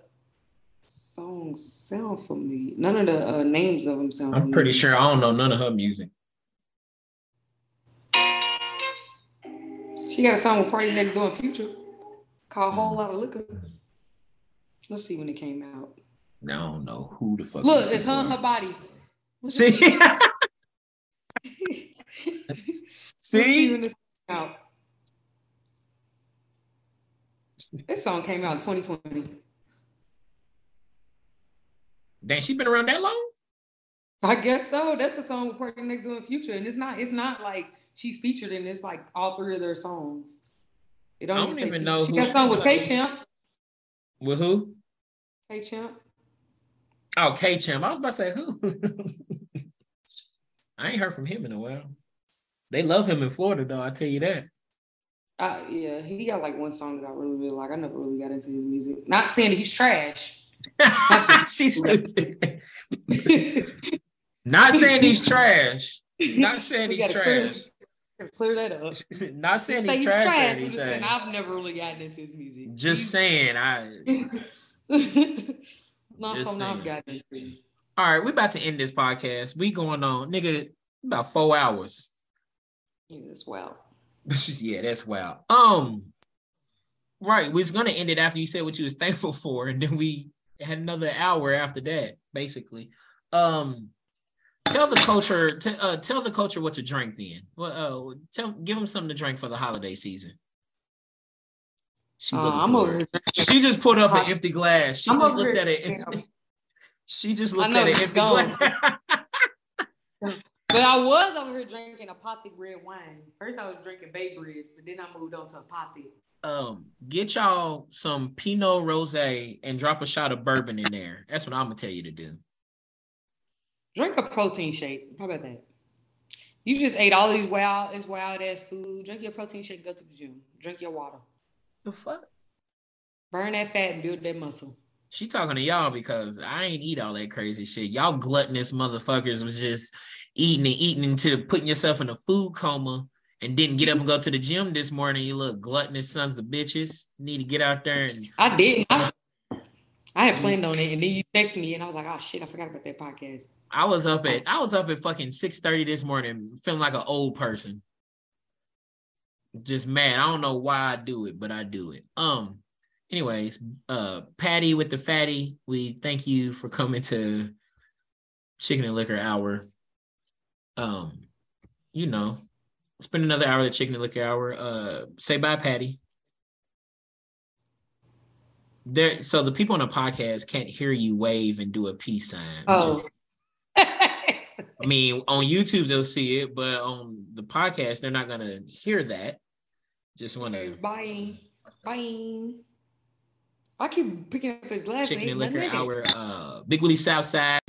songs sound for me. None of the uh, names of them sound. I'm pretty sure I don't know none of her music. She got a song with PartyNextDoor doing Future called Whole Lot of Liquor. Let's see when it came out. I don't know who the fuck. Look, it's her on her body. See. *laughs* see. Out. This song came out in 2020. Damn, she been around that long? I guess so. That's the song with PartyNextDoor doing Future, and it's not. It's not like she's featured in. It's like all three of their songs. It don't I don't even know. She got a song with K Champ. With who? K Champ. Oh, K Champ. I was about to say who. *laughs* I ain't heard from him in a while. They love him in Florida, though. I tell you that. Uh, yeah, he got like one song that I really, really like. I never really got into his music. Not saying he's trash. *laughs* She's stupid. *laughs* Not saying he's trash. Not saying he's trash. Clear, clear that up. *laughs* Not saying he's, he's trash, trash or anything. I've never really gotten into his music. Just saying, I. Not Just something I've gotten into. All right, we're about to end this podcast. We going on, nigga, about four hours. Yeah, that's wild. yeah, that's wild. Um, right. We was gonna end it after you said what you was *laughs* thankful for, and then we had another hour after that, basically. Um, tell the culture, t- uh, tell the culture what to drink. Then, well, uh, tell, give them something to drink for the holiday season. She, uh, she just put up an empty glass. She I'm just looked at it. she just looked at an empty *laughs* glass. *laughs* but I *laughs* was over here drinking apothic red wine. First, I was drinking Bay Bridge, but then I moved on to apothic um, get y'all some Pinot Rose and drop a shot of bourbon in there. That's what I'm gonna tell you to do. Drink a protein shake. How about that? You just ate all these wild, this wild ass food. Drink your protein shake. Go to the gym. Drink your water. The fuck? Burn that fat and build that muscle. She talking to y'all because I ain't eat all that crazy shit. Y'all gluttonous motherfuckers was just eating and eating into putting yourself in a food coma and didn't get up and go to the gym this morning, you look gluttonous sons of bitches. Need to get out there and I did. I, I had planned on it, and then you text me, and I was like, "Oh shit, I forgot about that podcast." I was up at I was up at fucking six thirty this morning, feeling like an old person. Just mad. I don't know why I do it, but I do it. Um. Anyways, uh, Patty with the fatty, we thank you for coming to Chicken and Liquor Hour. Um, you know, spend another hour at the chicken and liquor hour. Uh, say bye, Patty. There, so the people on the podcast can't hear you wave and do a peace sign. Oh. I mean, on YouTube they'll see it, but on the podcast they're not gonna hear that. Just want to bye, bye. I keep picking up his glass. Chicken and liquor hour. Uh, Big Willie Southside.